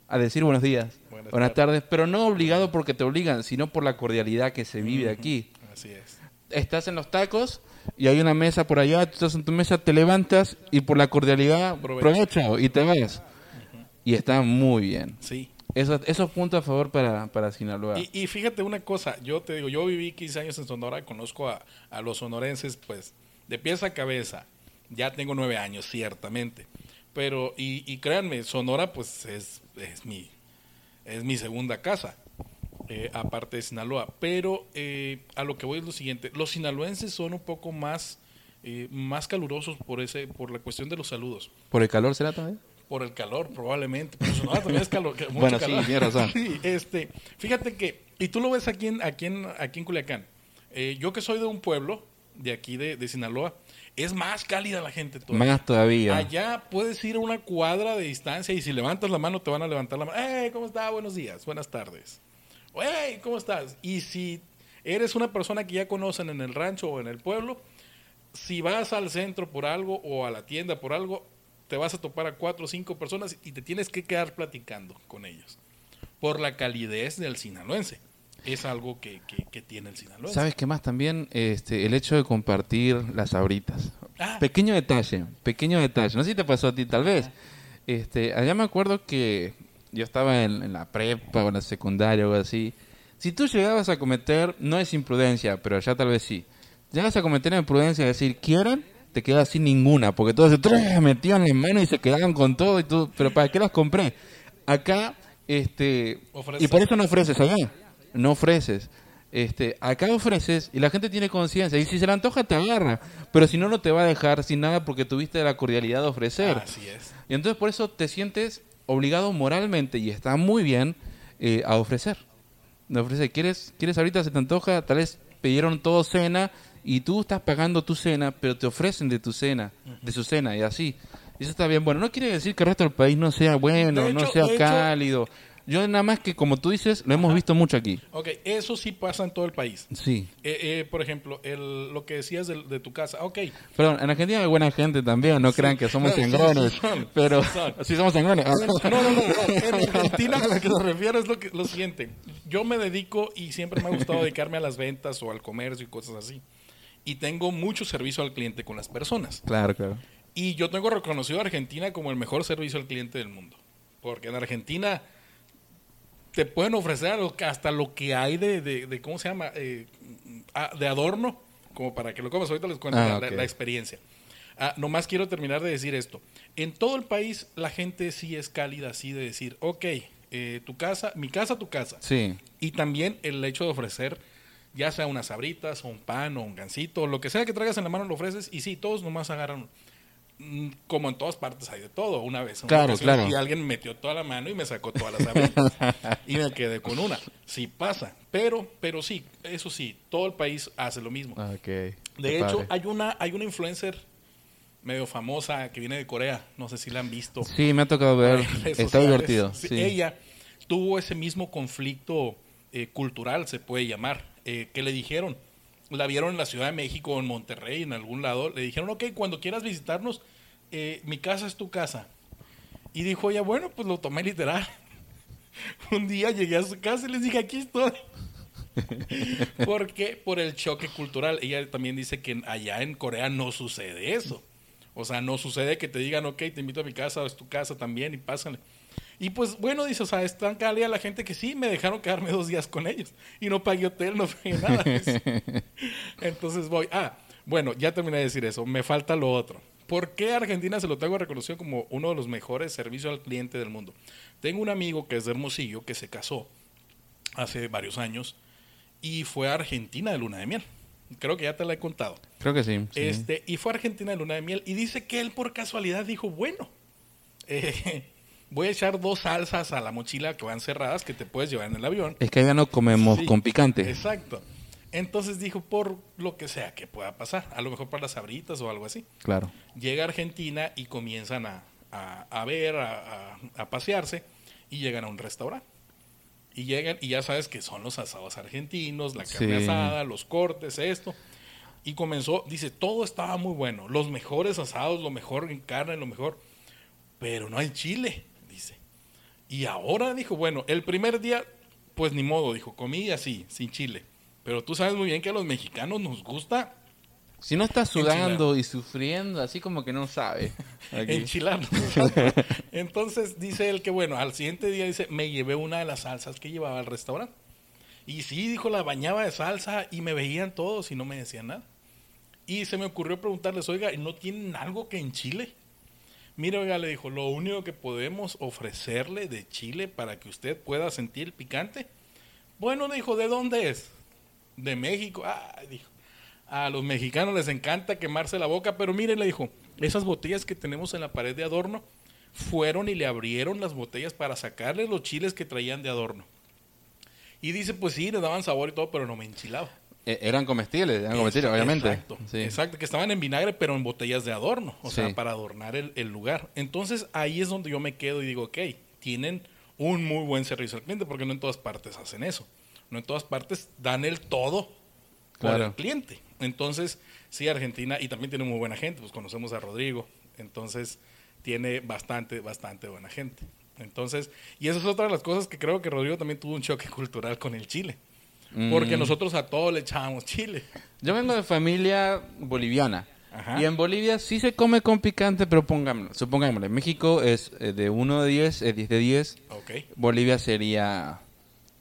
a decir buenos días, buenas, Buenas tardes, pero no obligado porque te obligan, sino por la cordialidad que se vive aquí. Así es. estás en los tacos y hay una mesa por allá, tú estás en tu mesa, te levantas y por la cordialidad, Aprovecha. aprovecha y te vas. Y está muy bien. Sí. Eso, esos puntos a favor para, para Sinaloa. Y, y fíjate una cosa, yo te digo, yo viví 15 años en Sonora, conozco a, a los sonorenses, pues, de pies a cabeza. Ya tengo nueve años, ciertamente. Pero, y, y créanme, Sonora, pues, es, es, mi, es mi segunda casa, eh, aparte de Sinaloa. Pero eh, a lo que voy es lo siguiente, los sinaloenses son un poco más, eh, más calurosos por, ese, por la cuestión de los saludos. ¿Por el calor será también? Por el calor, probablemente. Pero también es calor. que- mucho Bueno, sí, calor. tienes razón. Sí, este, fíjate que, y tú lo ves aquí en, aquí en, aquí en Culiacán. Eh, yo que soy de un pueblo, de aquí de, de Sinaloa, es más cálida la gente todavía. Más todavía. Allá puedes ir a una cuadra de distancia y si levantas la mano te van a levantar la mano. ¡Hey! ¿Cómo está? Buenos días, buenas tardes. ¡Hey! ¿Cómo estás? Y si eres una persona que ya conocen en el rancho o en el pueblo, si vas al centro por algo o a la tienda por algo, te vas a topar a cuatro o cinco personas y te tienes que quedar platicando con ellos. Por la calidez del sinaloense. Es algo que, que- que tiene el sinaloense. ¿Sabes qué más también? Este, el hecho de compartir las abritas. Ah. Pequeño detalle, pequeño detalle. No sé si te pasó a ti, tal vez. Este, allá me acuerdo que yo estaba en, en la prepa o en la secundaria o algo así. Si tú llegabas a cometer, no es imprudencia, pero allá tal vez sí. Llegas a cometer imprudencia de decir, ¿quieren? Te quedas sin ninguna, porque todos se metían las manos y se quedaban con todo y tú, pero ¿para qué las compré? Acá, este, Ofreces. y por eso no ofreces allá, no ofreces. Este, acá ofreces y la gente tiene conciencia y si se le antoja te agarra, pero si no no te va a dejar sin nada porque tuviste la cordialidad de ofrecer. Así es. Y entonces por eso te sientes obligado moralmente y está muy bien eh, a ofrecer. De ofrecer, ¿quieres, ¿quieres ahorita se te antoja? Tal vez pidieron todo cena y tú estás pagando tu cena, pero te ofrecen de tu cena, de su cena y así. Eso está bien. Bueno, no quiere decir que el resto del país no sea bueno, De no hecho- sea de hecho- cálido. Yo nada más que como tú dices, lo hemos visto mucho aquí. Ok, eso sí pasa en todo el país. Sí. Eh, eh, por ejemplo, el, lo que decías de, de tu casa. Ok, Perdón, en Argentina hay buena gente también, no crean que somos sí, sangrones, sí pero sí sí somos sangrones. No, no, no, no. En Argentina a lo que me refiero es lo, que, lo siguiente. Yo me dedico y siempre me ha gustado dedicarme a las ventas o al comercio y cosas así. Y tengo mucho servicio al cliente con las personas. Claro, claro. Y yo tengo reconocido a Argentina como el mejor servicio al cliente del mundo. Porque en Argentina te pueden ofrecer hasta lo que hay de, de- de- ¿cómo se llama? Eh, de adorno, como para que lo comas. Ahorita les cuento Ah, la experiencia. Ah, nomás quiero terminar de decir esto. En todo el país la gente sí es cálida, así de decir, ok, eh, tu casa, mi casa, tu casa. Sí, Y también el hecho de ofrecer, ya sea unas sabritas, o un pan, o un gansito, lo que sea que traigas en la mano lo ofreces. Y sí, todos nomás agarran, mm, como en todas partes hay de todo. Una vez, una Claro, ocasión, claro. Y alguien metió toda la mano y me sacó todas las sabritas. y me quedé con una. Sí pasa. Pero, pero sí, eso sí, todo el país hace lo mismo. De hecho, padre. hay una, hay una influencer medio famosa que viene de Corea. No sé si la han visto Sí, me ha tocado ver. Está divertido. Sí. Ella tuvo ese mismo conflicto eh, cultural, se puede llamar, eh, que le dijeron, la vieron en la Ciudad de México, en Monterrey, en algún lado, le dijeron, ok, cuando quieras visitarnos, eh, mi casa es tu casa. Y dijo ella, bueno, pues lo tomé literal. Un día llegué a su casa y les dije, aquí estoy. Porque por el choque cultural. Ella también dice que allá en Corea no sucede eso. O sea, no sucede que te digan, ok, te invito a mi casa, es tu casa también, y pásale. Y pues bueno, dice, o sea, es tan cálida la gente que sí, me dejaron quedarme dos días con ellos. Y no pagué hotel, no pagué nada. Entonces voy, ah, bueno, ya terminé de decir eso, me falta lo otro. ¿Por qué Argentina se lo tengo reconocido como uno de los mejores servicios al cliente del mundo? Tengo un amigo que es de Hermosillo, que se casó hace varios años y fue a Argentina de luna de miel. Creo que ya te la he contado. Creo que sí. sí. Este, y fue a Argentina de luna de miel y dice que él por casualidad dijo, bueno, eh, voy a echar dos salsas a la mochila que van cerradas que te puedes llevar en el avión. Es que allá no comemos Sí, con picante. Exacto. Entonces dijo, por lo que sea que pueda pasar, a lo mejor para las sabritas o algo así. Claro. Llega a Argentina y comienzan a, a- a ver, a, a- a pasearse y llegan a un restaurante. Y llegan y ya sabes que son los asados argentinos, la carne Sí. asada, los cortes, esto. Y comenzó, dice, todo estaba muy bueno, los mejores asados, lo mejor en carne, lo mejor, pero no hay chile, dice. Y ahora dijo, bueno, el primer día, pues ni modo, dijo, comí así, sin chile. Pero tú sabes muy bien que a los mexicanos nos gusta Si no está sudando y sufriendo, así como que no sabe. Enchilarnos. Entonces dice él que bueno, al siguiente día dice, me llevé una de las salsas que llevaba al restaurante. Y sí, dijo, la bañaba de salsa y me veían todos y no me decían nada. Y se me ocurrió preguntarles, oiga, ¿y no tienen algo que en Chile? Mira, oiga, le dijo, lo único que podemos ofrecerle de Chile para que usted pueda sentir el picante. Bueno, dijo, ¿de dónde es? De México. Dijo. A los mexicanos les encanta quemarse la boca, pero miren, le dijo, esas botellas que tenemos en la pared de adorno fueron y le abrieron las botellas para sacarle los chiles que traían de adorno. Y dice, pues sí, le daban sabor y todo, pero no me enchilaba. Eh, Eran comestibles, eran comestibles, obviamente. Exacto, Sí. exacto, que estaban en vinagre, pero en botellas de adorno, o sea, para adornar el, el lugar. Entonces ahí es donde yo me quedo y digo, ok, tienen un muy buen servicio al cliente, porque no en todas partes hacen eso. No en todas partes dan el todo Claro. el cliente. Entonces, sí, Argentina, y también tiene muy buena gente, pues conocemos a Rodrigo, entonces tiene bastante, bastante buena gente. Entonces, y esa es otra de las cosas que creo que Rodrigo también tuvo un choque cultural con el Chile. Porque Mm. nosotros a todo le echábamos chile. Yo vengo de familia boliviana. Ajá. Y en Bolivia sí se come con picante, pero pongámoslo, supongámosle, México es eh, de 1 de 10, es 10 de 10. Ok. Bolivia sería,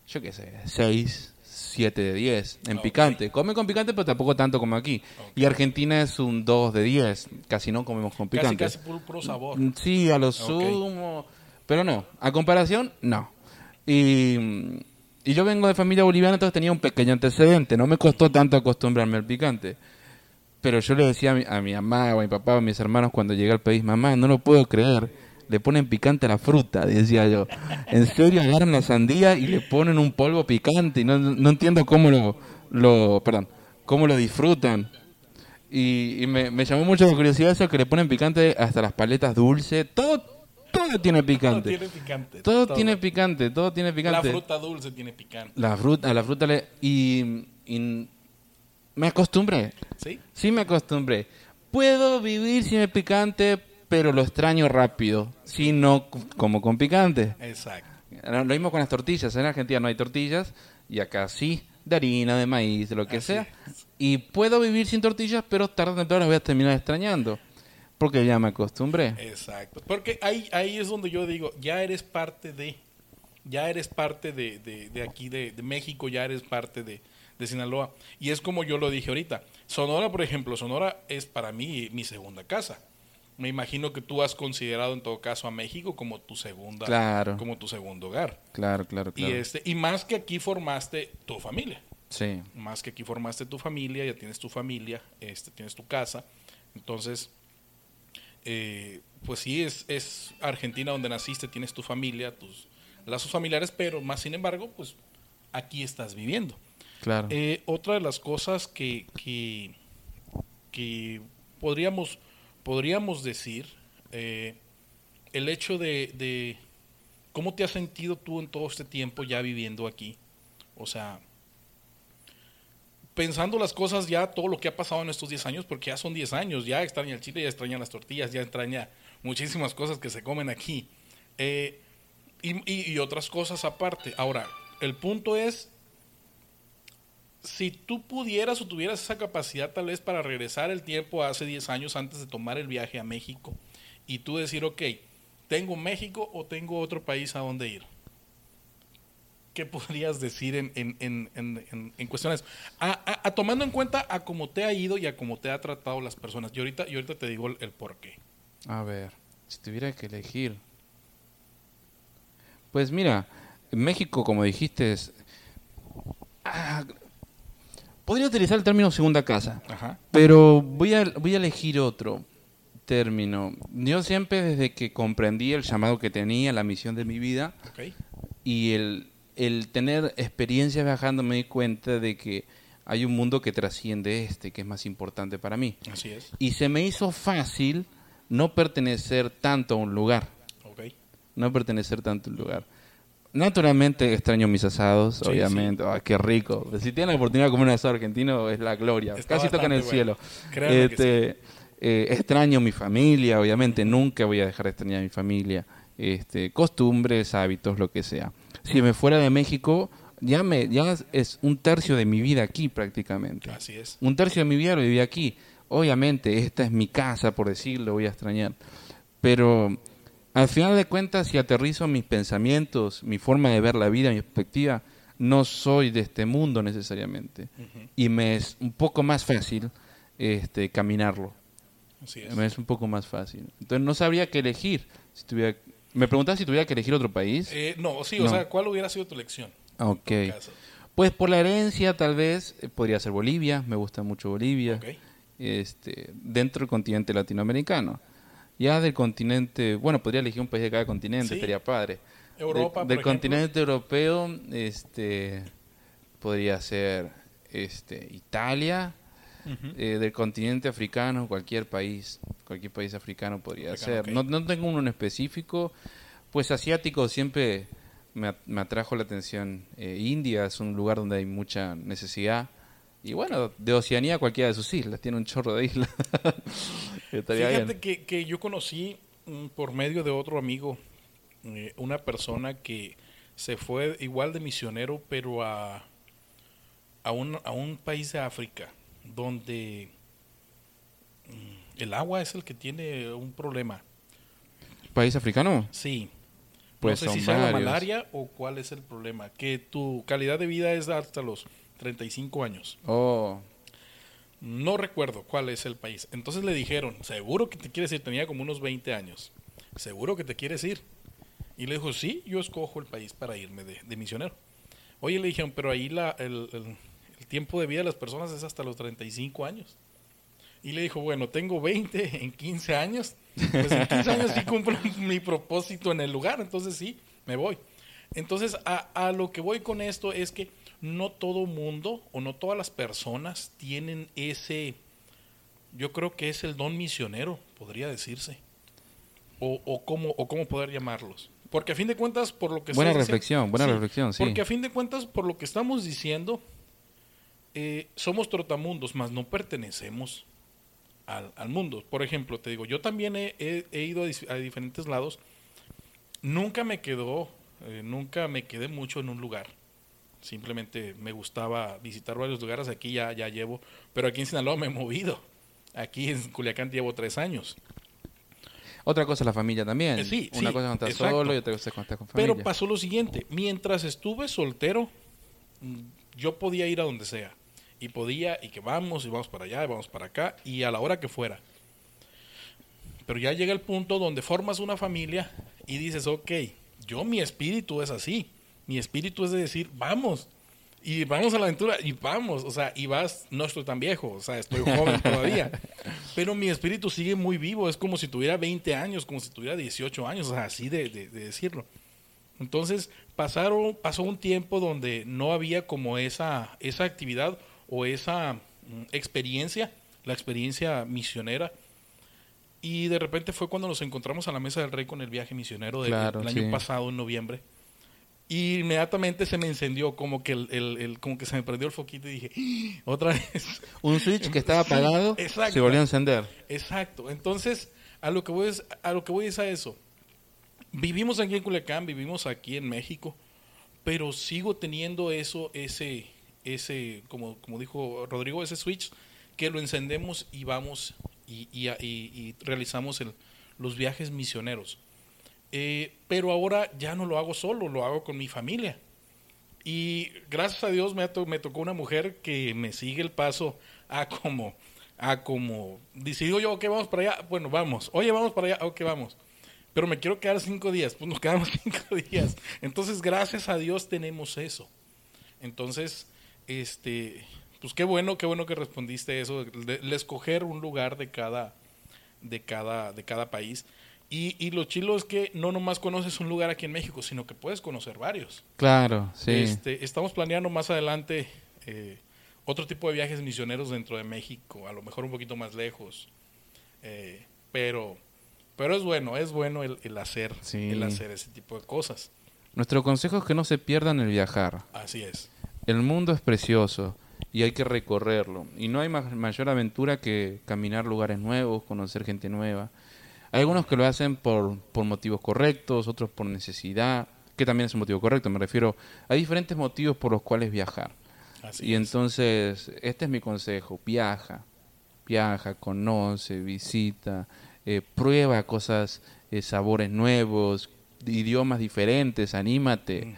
yo qué sé, 6, 7 de 10 en Ok. picante. Come con picante, pero tampoco tanto como aquí. Y Argentina es un 2 de 10, casi no comemos con Casi, picante. casi puro, puro sabor. Mm, Sí, a lo sumo. Pero no, a comparación, no. Y, y yo vengo de familia boliviana, entonces tenía un pequeño antecedente. No me costó tanto acostumbrarme al picante. Pero yo le decía a mi, a mi mamá o a mi papá o a mis hermanos cuando llegué al país, mamá, no lo puedo creer. Le ponen picante a la fruta, decía yo. En serio, agarran la sandía y le ponen un polvo picante. Y no, entiendo cómo lo, lo, perdón, cómo lo disfrutan. Y, y me, me llamó mucho la curiosidad eso que le ponen picante hasta las paletas dulces. Todo, todo tiene Todo picante. tiene picante. Todo tiene picante, todo tiene La picante. fruta dulce tiene picante. La fruta, la fruta le... Y, y me acostumbré. ¿Sí? Sí me acostumbré. Puedo vivir sin el picante, pero lo extraño rápido. Si no como con picante. Exacto. Lo mismo con las tortillas. En Argentina no hay tortillas y acá sí, de harina, de maíz, de lo que Así sea. Y puedo vivir sin tortillas, pero tarde o temprano las voy a terminar extrañando. Porque ya me acostumbré. Exacto. Porque ahí, ahí es donde yo digo, ya eres parte de, ya eres parte de, de, de aquí, de, de México, ya eres parte de, de Sinaloa. Y es como yo lo dije ahorita. Sonora, por ejemplo, Sonora es para mí mi segunda casa. Me imagino que tú has considerado en todo caso a México como tu segunda, Claro. como tu segundo hogar. Claro, claro, claro. Y este, y más que aquí formaste tu familia. Sí. más que aquí formaste tu familia, ya tienes tu familia, este, tienes tu casa, entonces, eh, pues sí, es, es Argentina donde naciste, tienes tu familia, tus lazos familiares, pero más sin embargo, pues aquí estás viviendo. Claro. Eh, otra de las cosas que, que, que podríamos, podríamos decir, eh, el hecho de, de cómo te has sentido tú en todo este tiempo ya viviendo aquí, o sea, pensando las cosas ya, todo lo que ha pasado en estos 10 años, porque ya son 10 años, ya extraña el chile, ya extraña las tortillas, ya extraña muchísimas cosas que se comen aquí. Eh, y, y- y otras cosas aparte. Ahora, el punto es, si tú pudieras o tuvieras esa capacidad tal vez para regresar el tiempo hace 10 años antes de tomar el viaje a México y tú decir, ok, ¿tengo México o tengo otro país a donde ir? ¿Qué podrías decir en, en, en, en, cuestiones? A, a- a tomando en cuenta a cómo te ha ido y a cómo te ha tratado las personas. Y ahorita, y ahorita te digo el, el por qué. A ver, si tuviera que elegir. Pues mira, México, como dijiste, es... ah, podría utilizar el término segunda casa, Ajá. pero voy a, voy a elegir otro término. Yo siempre, desde que comprendí el llamado que tenía, la misión de mi vida, Ok. y el, el tener experiencia viajando, me di cuenta de que hay un mundo que trasciende este, que es más importante para mí. Así es. Y se me hizo fácil no pertenecer tanto a un lugar. Ok. No pertenecer tanto a un lugar. Naturalmente extraño mis asados, Sí, obviamente. Ay, qué rico. Si tienen la oportunidad de comer un asado argentino, es la gloria. Está Casi tocan el bueno. cielo. Este, eh, extraño mi familia, obviamente. Nunca voy a dejar de extrañar a mi familia. Este, costumbres, hábitos, lo que sea. Si me fuera de México, ya me ya es un tercio de mi vida aquí prácticamente. Así es. Un tercio de mi vida lo viví aquí. Obviamente, esta es mi casa, por decirlo, voy a extrañar. Pero al final de cuentas, si aterrizo mis pensamientos, mi forma de ver la vida, mi perspectiva, no soy de este mundo necesariamente. Y me es un poco más fácil este, caminarlo. Así es. Me es un poco más fácil. Entonces no sabría qué elegir. Si tuviera... Me preguntaba si tuviera que elegir otro país. Eh, no, sí, o No. sea, ¿cuál hubiera sido tu elección? ok. Pues por la herencia tal vez eh, podría ser Bolivia. Me gusta mucho Bolivia. Ok. este, dentro del continente latinoamericano. Ya del continente, bueno, podría elegir un país de cada continente, Sí. estaría padre. Europa, De- del continente europeo, este, podría ser este, Italia. Eh, del continente africano, cualquier país, cualquier país africano podría Africano, ser. No, no tengo uno en específico. Pues asiático siempre me, at- me atrajo la atención. Eh, India es un lugar donde hay mucha necesidad. Y bueno, de Oceanía cualquiera de sus islas, tiene un chorro de islas. Fíjate que, que yo conocí mm, por medio de otro amigo eh, una persona que se fue igual de misionero, pero a, a, un, a un país de África donde mm, el agua es el que tiene un problema. ¿País africano? Sí. Pues no sé si sea la malaria o cuál es el problema. Que tu calidad de vida es hasta los 35 años. Oh, No recuerdo cuál es el país. Entonces le dijeron, seguro que te quieres ir. Tenía como unos 20 años. Seguro que te quieres ir. Y le dijo, sí, yo escojo el país para irme de, de misionero. Oye, le dijeron, pero ahí la, el, el- el tiempo de vida de las personas es hasta los 35 años. Y le dijo, bueno, tengo 20 en 15 años. Pues en 15 años sí cumplo mi propósito en el lugar. Entonces sí, me voy. Entonces a, a lo que voy con esto es que no todo mundo o no todas las personas tienen ese, yo creo que es el don misionero, podría decirse. O, o, cómo, o cómo poder llamarlos. Porque a fin de cuentas, por lo que Buena diciendo- reflexión, buena reflexión, sí. Porque a fin de cuentas, por lo que estamos diciendo, eh, somos trotamundos, mas no pertenecemos al, al mundo. Por ejemplo, te digo, yo también he, he- he ido a, a diferentes lados. Nunca me quedó, eh, nunca me quedé mucho en un lugar. Simplemente me gustaba visitar varios lugares. Aquí ya, ya llevo, pero aquí en Sinaloa me he movido. Aquí en Culiacán llevo tres años. otra cosa es la familia también. Eh, sí, Una sí, cosa es exacto. solo y otra cosa es estás con familia. Pero pasó lo siguiente, mientras estuve soltero, mm, yo podía ir a donde sea. Y podía, y que vamos, y vamos para allá, y vamos para acá, y a la hora que fuera. Pero ya llega el punto donde formas una familia y dices, ok, yo mi espíritu es así. Mi espíritu es de decir, vamos. Y vamos a la aventura y vamos. O sea, y vas, no estoy tan viejo, o sea, estoy joven todavía. Pero mi espíritu sigue muy vivo. Es como si tuviera 20 años, como si tuviera 18 años, o sea, así de, de- de decirlo. Entonces, pasaron, pasó un tiempo donde no había como esa, esa actividad o esa mm, experiencia, la experiencia misionera. Y de repente fue cuando nos encontramos a la mesa del rey con el viaje misionero del Claro, el año sí. pasado, en noviembre. Y inmediatamente se me encendió, como que, el, el- el- como que se me prendió el foquito y dije, "¡Ah! otra vez. Un switch que estaba Sí, apagado exacto. se volvió a encender. Exacto. Entonces, a lo que voy es a lo que voy es a eso. Vivimos aquí en Culiacán, vivimos aquí en México, pero sigo teniendo eso, ese, ese, como, como dijo Rodrigo, ese switch que lo encendemos y vamos y, y- y- y realizamos el- los viajes misioneros. Eh, pero ahora ya no lo hago solo, lo hago con mi familia. Y gracias a Dios me, to- me tocó una mujer que me sigue el paso a como, a como, decido yo, ok, vamos para allá, bueno, vamos, oye, vamos para allá, ok, vamos. Pero me quiero quedar cinco días, pues nos quedamos cinco días. Entonces, gracias a Dios tenemos eso. Entonces, este, pues qué bueno, qué bueno que respondiste eso, de escoger un lugar de cada, de cada, de cada país. Y, y lo chilo es que no nomás conoces un lugar aquí en México, sino que puedes conocer varios. Claro, sí. Este, estamos planeando más adelante eh, otro tipo de viajes misioneros dentro de México, a lo mejor un poquito más lejos. Eh, pero, pero es bueno, es bueno el, el hacer, Sí. el hacer ese tipo de cosas. Nuestro consejo es que no se pierdan el viajar. Así es. El mundo es precioso y hay que recorrerlo. Y no hay ma- mayor aventura que caminar lugares nuevos, conocer gente nueva. Hay algunos que lo hacen por, por motivos correctos, otros por necesidad, que también es un motivo correcto, me refiero, hay diferentes motivos por los cuales viajar. Así y es. entonces, este es mi consejo, viaja, viaja, conoce, visita, eh, prueba cosas, eh, sabores nuevos, idiomas diferentes, anímate.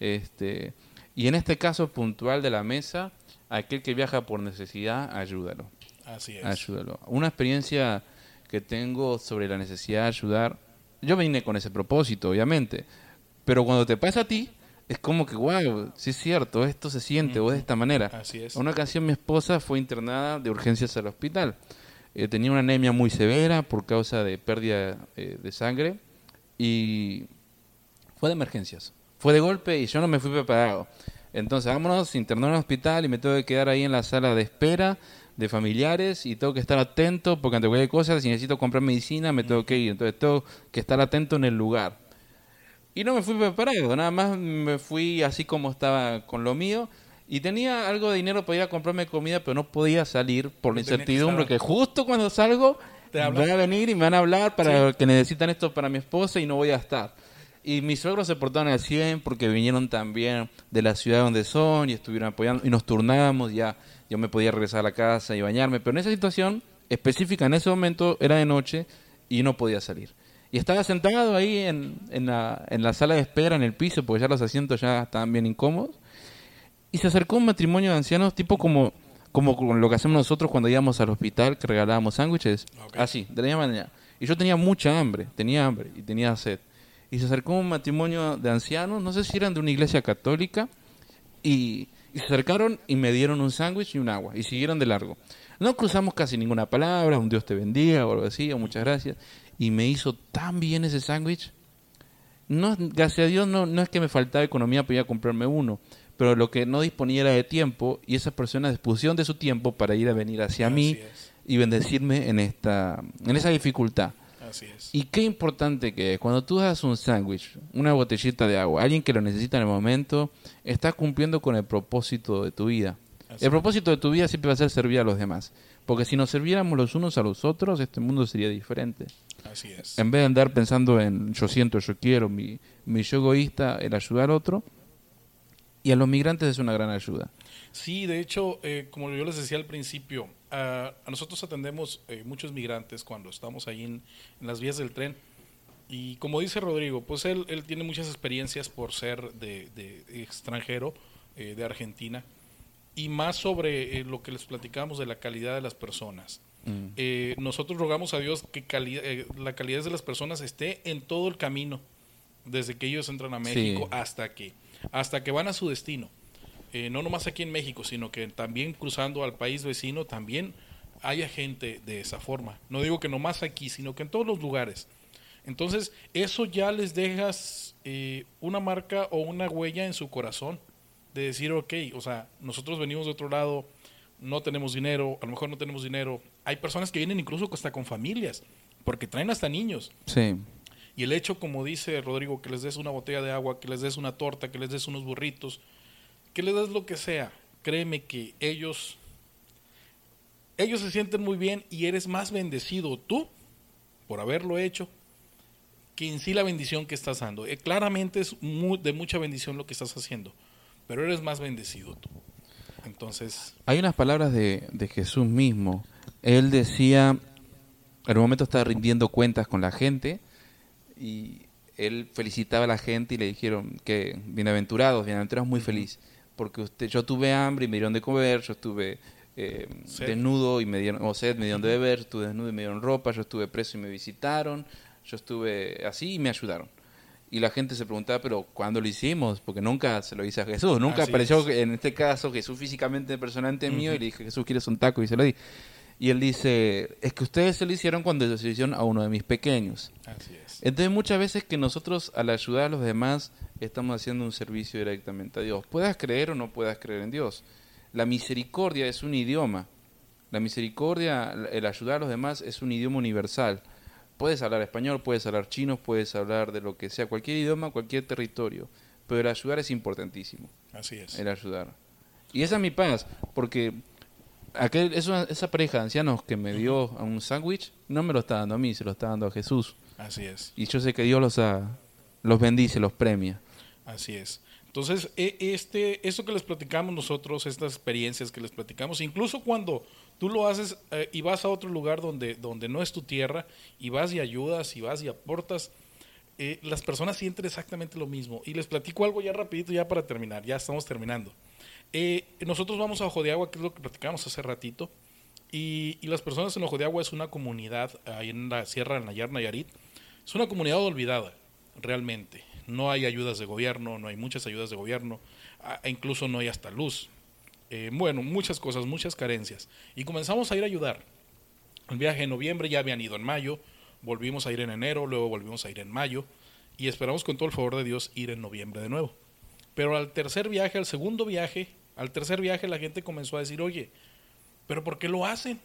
este, y en este caso puntual de la mesa, aquel que viaja por necesidad, ayúdalo, Así es. ayúdalo. Una experiencia que tengo sobre la necesidad de ayudar, yo vine con ese propósito, obviamente, pero cuando te pasa a ti, es como que, wow, sí es cierto, esto se siente, o de esta manera. Así es. Una ocasión mi esposa fue internada de urgencias al hospital. Eh, tenía una anemia muy severa por causa de pérdida eh, de sangre y fue de emergencias. Fue de golpe y yo no me fui preparado. Entonces, vámonos, internó en el hospital y me tengo que quedar ahí en la sala de espera de familiares y tengo que estar atento porque ante cualquier cosa, si necesito comprar medicina, me tengo que ir. Entonces, tengo que estar atento en el lugar. Y no me fui preparado, nada más me fui así como estaba con lo mío. Y tenía algo de dinero para ir a comprarme comida, pero no podía salir por la incertidumbre que justo cuando salgo van a venir y me van a hablar para que necesitan esto para mi esposa y no voy a estar. Y mis suegros se portaron al 100 porque vinieron también de la ciudad donde son y estuvieron apoyando y nos turnábamos, ya yo me podía regresar a la casa y bañarme, pero en esa situación específica, en ese momento era de noche y no podía salir. Y estaba sentado ahí en, en, la, en la sala de espera, en el piso, porque ya los asientos ya estaban bien incómodos. Y se acercó un matrimonio de ancianos, tipo como, como con lo que hacemos nosotros cuando íbamos al hospital, que regalábamos sándwiches. Así, de la misma manera. Y yo tenía mucha hambre, tenía hambre y tenía sed. Y se acercó un matrimonio de ancianos, no sé si eran de una iglesia católica, y, y se acercaron y me dieron un sándwich y un agua, y siguieron de largo. No cruzamos casi ninguna palabra, un Dios te bendiga o algo así, o muchas gracias. Y me hizo tan bien ese sándwich. No, gracias a Dios no, no es que me faltaba economía para ir a comprarme uno, pero lo que no disponía era de tiempo y esas personas dispusieron de su tiempo para ir a venir hacia Así mí es. y bendecirme en esta en esa dificultad. Así es. Y qué importante que es, cuando tú das un sándwich, una botellita de agua, alguien que lo necesita en el momento, estás cumpliendo con el propósito de tu vida. Así el propósito de tu vida siempre va a ser servir a los demás. Porque si nos serviéramos los unos a los otros, este mundo sería diferente. Así es. En vez de andar pensando en yo siento, yo quiero, mi, mi yo egoísta, el ayudar al otro. Y a los migrantes es una gran ayuda. Sí, de hecho, eh, como yo les decía al principio, a, a nosotros atendemos eh, muchos migrantes cuando estamos ahí en, en las vías del tren. Y como dice Rodrigo, pues él, él tiene muchas experiencias por ser de, de extranjero, eh, de Argentina, y más sobre eh, lo que les platicamos de la calidad de las personas. Eh, nosotros rogamos a Dios que cali- la calidad de las personas esté en todo el camino, desde que ellos entran a México Sí. hasta que hasta que van a su destino. Eh, no nomás aquí en México, sino que también cruzando al país vecino, también haya gente de esa forma. No digo que nomás aquí, sino que en todos los lugares. Entonces, eso ya les dejas eh, una marca o una huella en su corazón de decir, ok, o sea, nosotros venimos de otro lado, no tenemos dinero, a lo mejor no tenemos dinero. Hay personas que vienen incluso hasta con familias, porque traen hasta niños. Sí. Y el hecho, como dice Rodrigo, que les des una botella de agua, que les des una torta, que les des unos burritos, que les des lo que sea, créeme que ellos, ellos se sienten muy bien y eres más bendecido tú por haberlo hecho que en sí la bendición que estás dando. Eh, claramente es de mucha bendición lo que estás haciendo, pero eres más bendecido tú. Entonces, Hay unas palabras de, de Jesús mismo. Él decía, en un momento estaba rindiendo cuentas con la gente y él felicitaba a la gente y le dijeron que bienaventurados, bienaventurados muy feliz, porque usted, yo tuve hambre y me dieron de comer, yo estuve eh, desnudo y me dieron, o sed, me dieron de beber, yo estuve desnudo y me dieron ropa, yo estuve preso y me visitaron, yo estuve así y me ayudaron. Y la gente se preguntaba, pero ¿cuándo lo hicimos? Porque nunca se lo hice a Jesús. Nunca Así apareció, es. en este caso, Jesús físicamente personante mío y le dije, Jesús, ¿quieres un taco? Y se lo di. Y él dice, es que ustedes se lo hicieron cuando se lo hicieron a uno de mis pequeños. así es. Entonces muchas veces que nosotros al ayudar a los demás estamos haciendo un servicio directamente a Dios. Puedas creer o no puedas creer en Dios. La misericordia es un idioma. La misericordia, el ayudar a los demás es un idioma universal. Puedes hablar español, puedes hablar chino, puedes hablar de lo que sea, cualquier idioma, cualquier territorio. Pero el ayudar es importantísimo, Así es. el ayudar. Y esa es mi paz, porque aquel, esa, esa pareja de ancianos que me dio a un sándwich, no me lo está dando a mí, se lo está dando a Jesús. Así es. Y yo sé que Dios los, ha- los bendice, los premia. Así es. Entonces, e- este, esto que les platicamos nosotros, estas experiencias que les platicamos, incluso cuando tú lo haces eh, y vas a otro lugar donde, donde no es tu tierra, y vas y ayudas, y vas y aportas, eh, las personas sienten exactamente lo mismo. Y les platico algo ya rapidito, ya para terminar, ya estamos terminando. Eh, nosotros vamos a Ojo de Agua, que es lo que platicamos hace ratito, y, y las personas en Ojo de Agua es una comunidad ahí en la Sierra de Nayar, Nayarit. Es una comunidad olvidada, realmente. No hay ayudas de gobierno, no hay muchas ayudas de gobierno, e incluso no hay hasta luz. Eh, bueno, muchas cosas, muchas carencias. Y comenzamos a ir a ayudar. El viaje en noviembre ya habían ido en mayo, volvimos a ir en enero, luego volvimos a ir en mayo, y esperamos con todo el favor de Dios ir en noviembre de nuevo. Pero al tercer viaje, al segundo viaje, al tercer viaje la gente comenzó a decir, oye, pero ¿por qué lo hacen?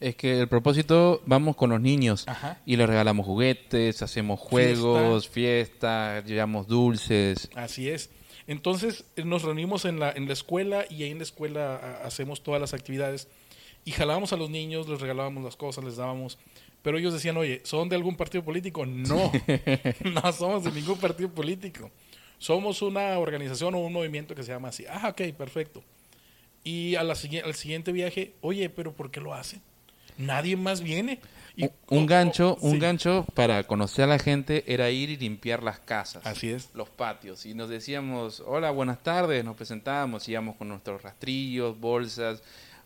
Es que el propósito, vamos con los niños Ajá. y les regalamos juguetes, hacemos juegos, fiestas, llevamos dulces. Así es. Entonces eh, nos reunimos en la, en la escuela y ahí en la escuela a- hacemos todas las actividades y jalábamos a los niños, les regalábamos las cosas, les dábamos. Pero ellos decían, oye, ¿son de algún partido político? No, no somos de ningún partido político. Somos una organización o un movimiento que se llama así. Ah, ok, perfecto. Y a la, sigui- al siguiente viaje, oye, pero ¿por qué lo hacen? Nadie más viene. Y- Un- un oh, gancho, oh, un sí. gancho para conocer a la gente era ir y limpiar las casas. Así es. Los patios. Y nos decíamos, hola, buenas tardes, nos presentábamos, íbamos con nuestros rastrillos, bolsas.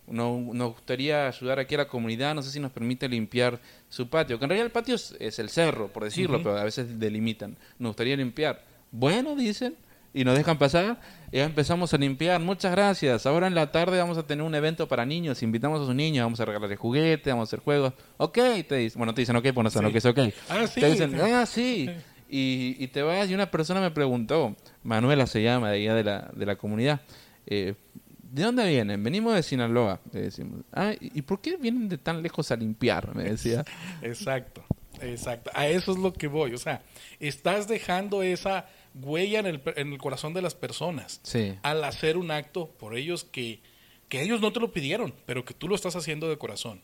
No- nos gustaría ayudar aquí a la comunidad, no sé si nos permite limpiar su patio. Que en realidad el patio es, es el cerro, por decirlo, pero a veces delimitan. Nos gustaría limpiar. Bueno, dicen, y nos dejan pasar. Y ya empezamos a limpiar. Muchas gracias. Ahora en la tarde vamos a tener un evento para niños. Invitamos a sus niños, vamos a regalarles juguetes, vamos a hacer juegos. Ok, te dicen. Bueno, te dicen ok, pues no saben lo que es ok. Ah, sí. Te dicen, ah, sí. Y, y te vas y una persona me preguntó, Manuela se llama, de allá de la, de la comunidad, eh, ¿de dónde vienen? Venimos de Sinaloa. Le decimos, ah, ¿y y por qué vienen de tan lejos a limpiar? Me decía. Exacto, exacto. A eso es lo que voy. O sea, estás dejando esa huella en el, en el corazón de las personas Sí. al hacer un acto por ellos que, que ellos no te lo pidieron, pero que tú lo estás haciendo de corazón.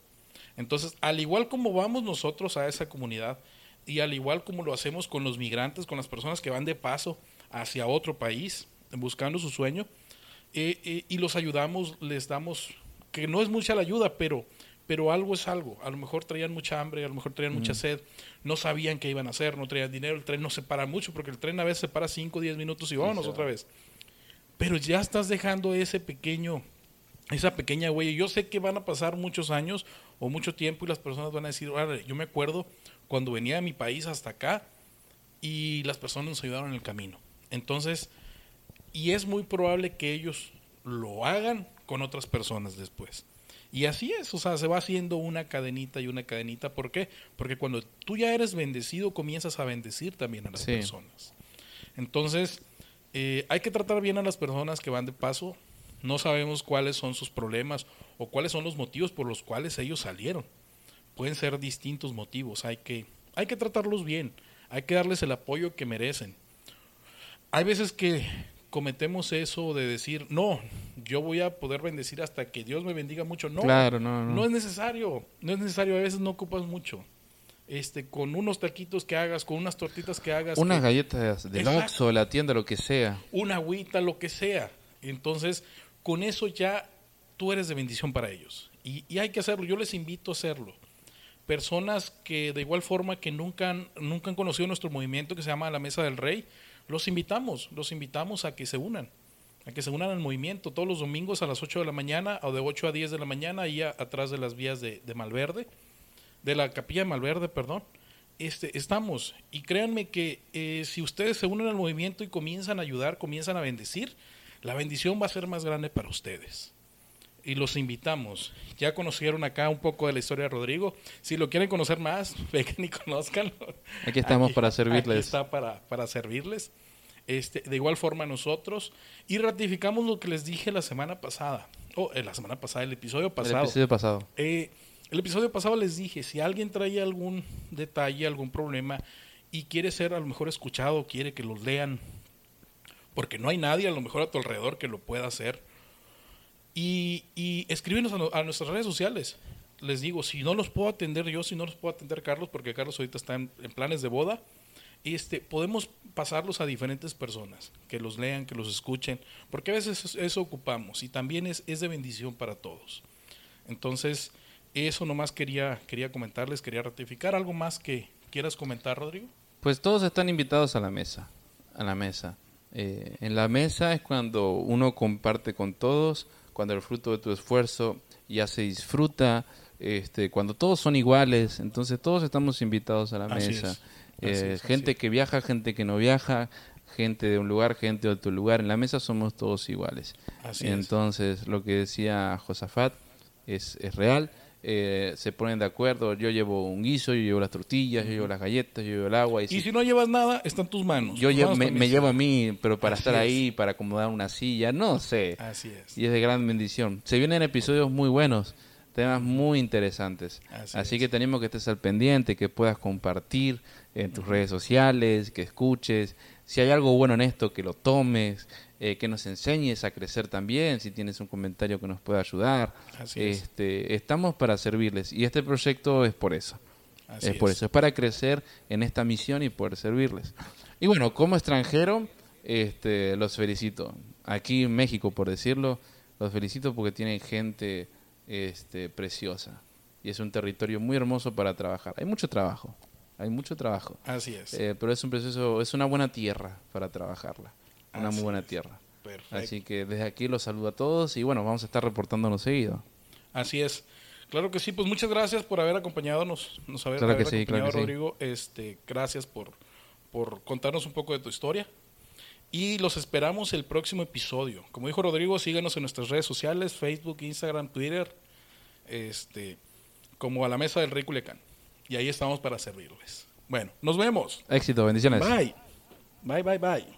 Entonces, al igual como vamos nosotros a esa comunidad y al igual como lo hacemos con los migrantes, con las personas que van de paso hacia otro país buscando su sueño, eh, eh, y los ayudamos, les damos, que no es mucha la ayuda, pero, pero algo es algo. A lo mejor traían mucha hambre, a lo mejor traían mucha sed, no sabían qué iban a hacer, no traían dinero, el tren no se para mucho, porque el tren a veces se para 5 o 10 minutos y vámonos otra vez. Pero ya estás dejando ese pequeño, esa pequeña huella. Yo sé que van a pasar muchos años o mucho tiempo y las personas van a decir, "Órale, yo me acuerdo cuando venía de mi país hasta acá y las personas nos ayudaron en el camino. Entonces, y es muy probable que ellos lo hagan con otras personas después. Y así es, o sea, se va haciendo una cadenita y una cadenita. ¿Por qué? Porque cuando tú ya eres bendecido, comienzas a bendecir también a las Sí. personas. Entonces, eh, hay que tratar bien a las personas que van de paso. No sabemos cuáles son sus problemas o cuáles son los motivos por los cuales ellos salieron. Pueden ser distintos motivos. Hay que, hay que tratarlos bien. Hay que darles el apoyo que merecen. Hay veces que cometemos eso de decir, no, yo voy a poder bendecir hasta que Dios me bendiga mucho. No, Claro, no, no. no es necesario. No es necesario. A veces no ocupas mucho. Este, con unos taquitos que hagas, con unas tortitas que hagas, Unas que- galletas del. Oxxo, la tienda, lo que sea. una agüita, lo que sea. Entonces, con eso ya tú eres de bendición para ellos. Y, y hay que hacerlo, yo les invito a hacerlo. Personas que de igual forma que nunca han, nunca han conocido nuestro movimiento que se llama La Mesa del Rey, los invitamos, los invitamos a que se unan, a que se unan al movimiento todos los domingos a las 8 de la mañana o de 8 a 10 de la mañana, ahí atrás de las vías de, de Malverde, de la capilla de Malverde, perdón. Este, estamos, y créanme que eh, si ustedes se unen al movimiento y comienzan a ayudar, comienzan a bendecir, la bendición va a ser más grande para ustedes. Y los invitamos. Ya conocieron acá un poco de la historia de Rodrigo. Si lo quieren conocer más, vengan y conozcanlo. Aquí estamos para servirles. Aquí está para, para servirles. Este, de igual forma nosotros. Y ratificamos lo que les dije la semana pasada. Oh, eh, la semana pasada, el episodio El pasado. episodio pasado. Eh, el episodio pasado les dije, si alguien trae algún detalle, algún problema y quiere ser a lo mejor escuchado, quiere que los lean, porque no hay nadie a lo mejor a tu alrededor que lo pueda hacer, y, y escríbenos a, no- a nuestras redes sociales. Les digo, si no los puedo atender yo, si no los puedo atender Carlos, porque Carlos ahorita está en, en planes de boda, este, podemos pasarlos a diferentes personas, que los lean, que los escuchen, porque a veces eso, eso ocupamos y también es, es de bendición para todos. Entonces, eso nomás quería, quería comentarles, quería ratificar. ¿Algo más que quieras comentar, Rodrigo? Pues todos están invitados a la mesa, a la mesa. Eh, en la mesa es cuando uno comparte con todos, cuando el fruto de tu esfuerzo ya se disfruta, este, cuando todos son iguales, entonces todos estamos invitados a la Así mesa. es. Eh, es, gente que viaja, gente que no viaja, gente de un lugar, gente de otro lugar. En la mesa somos todos iguales. Así es. entonces, lo que decía Josafat es, es real. Eh, se ponen de acuerdo. Yo llevo un guiso, yo llevo las tortillas, yo llevo las galletas, yo llevo el agua. Y, Y si- si no llevas nada, está en tus manos. yo Tus lle- manos me, llevo a mí, pero para Así estar es. ahí, para acomodar una silla, no sé. Así es. Y es de gran bendición. Se vienen episodios muy buenos, temas muy interesantes. Así Así, es. que tenemos que estés al pendiente, que puedas compartir en tus redes sociales, que escuches. Si hay algo bueno en esto, que lo tomes, eh, que nos enseñes a crecer también, si tienes un comentario que nos pueda ayudar. Así es. Este, estamos para servirles y este proyecto es por eso. Así es por es. eso, es para crecer en esta misión y poder servirles. Y bueno, como extranjero, este, los felicito. Aquí en México, por decirlo, los felicito porque tienen gente este, preciosa. Y es un territorio muy hermoso para trabajar. Hay mucho trabajo, hay mucho trabajo. Así es. Eh, pero es un proceso, es una buena tierra para trabajarla. Una Así muy buena es. tierra. Perfecto. Así que desde aquí los saludo a todos y bueno, vamos a estar reportándonos seguido. Así es. Claro que sí, pues muchas gracias por haber acompañado, nos, nos haber, Claro que sí, claro acompañado, que sí. Rodrigo. Este, gracias por, por contarnos un poco de tu historia. Y los esperamos el próximo episodio. Como dijo Rodrigo, síganos en nuestras redes sociales, Facebook, Instagram, Twitter, este, como a la mesa del Rey Culiacán. Y ahí estamos para servirles. Bueno, nos vemos. Éxito, bendiciones. Bye. Bye, bye, bye.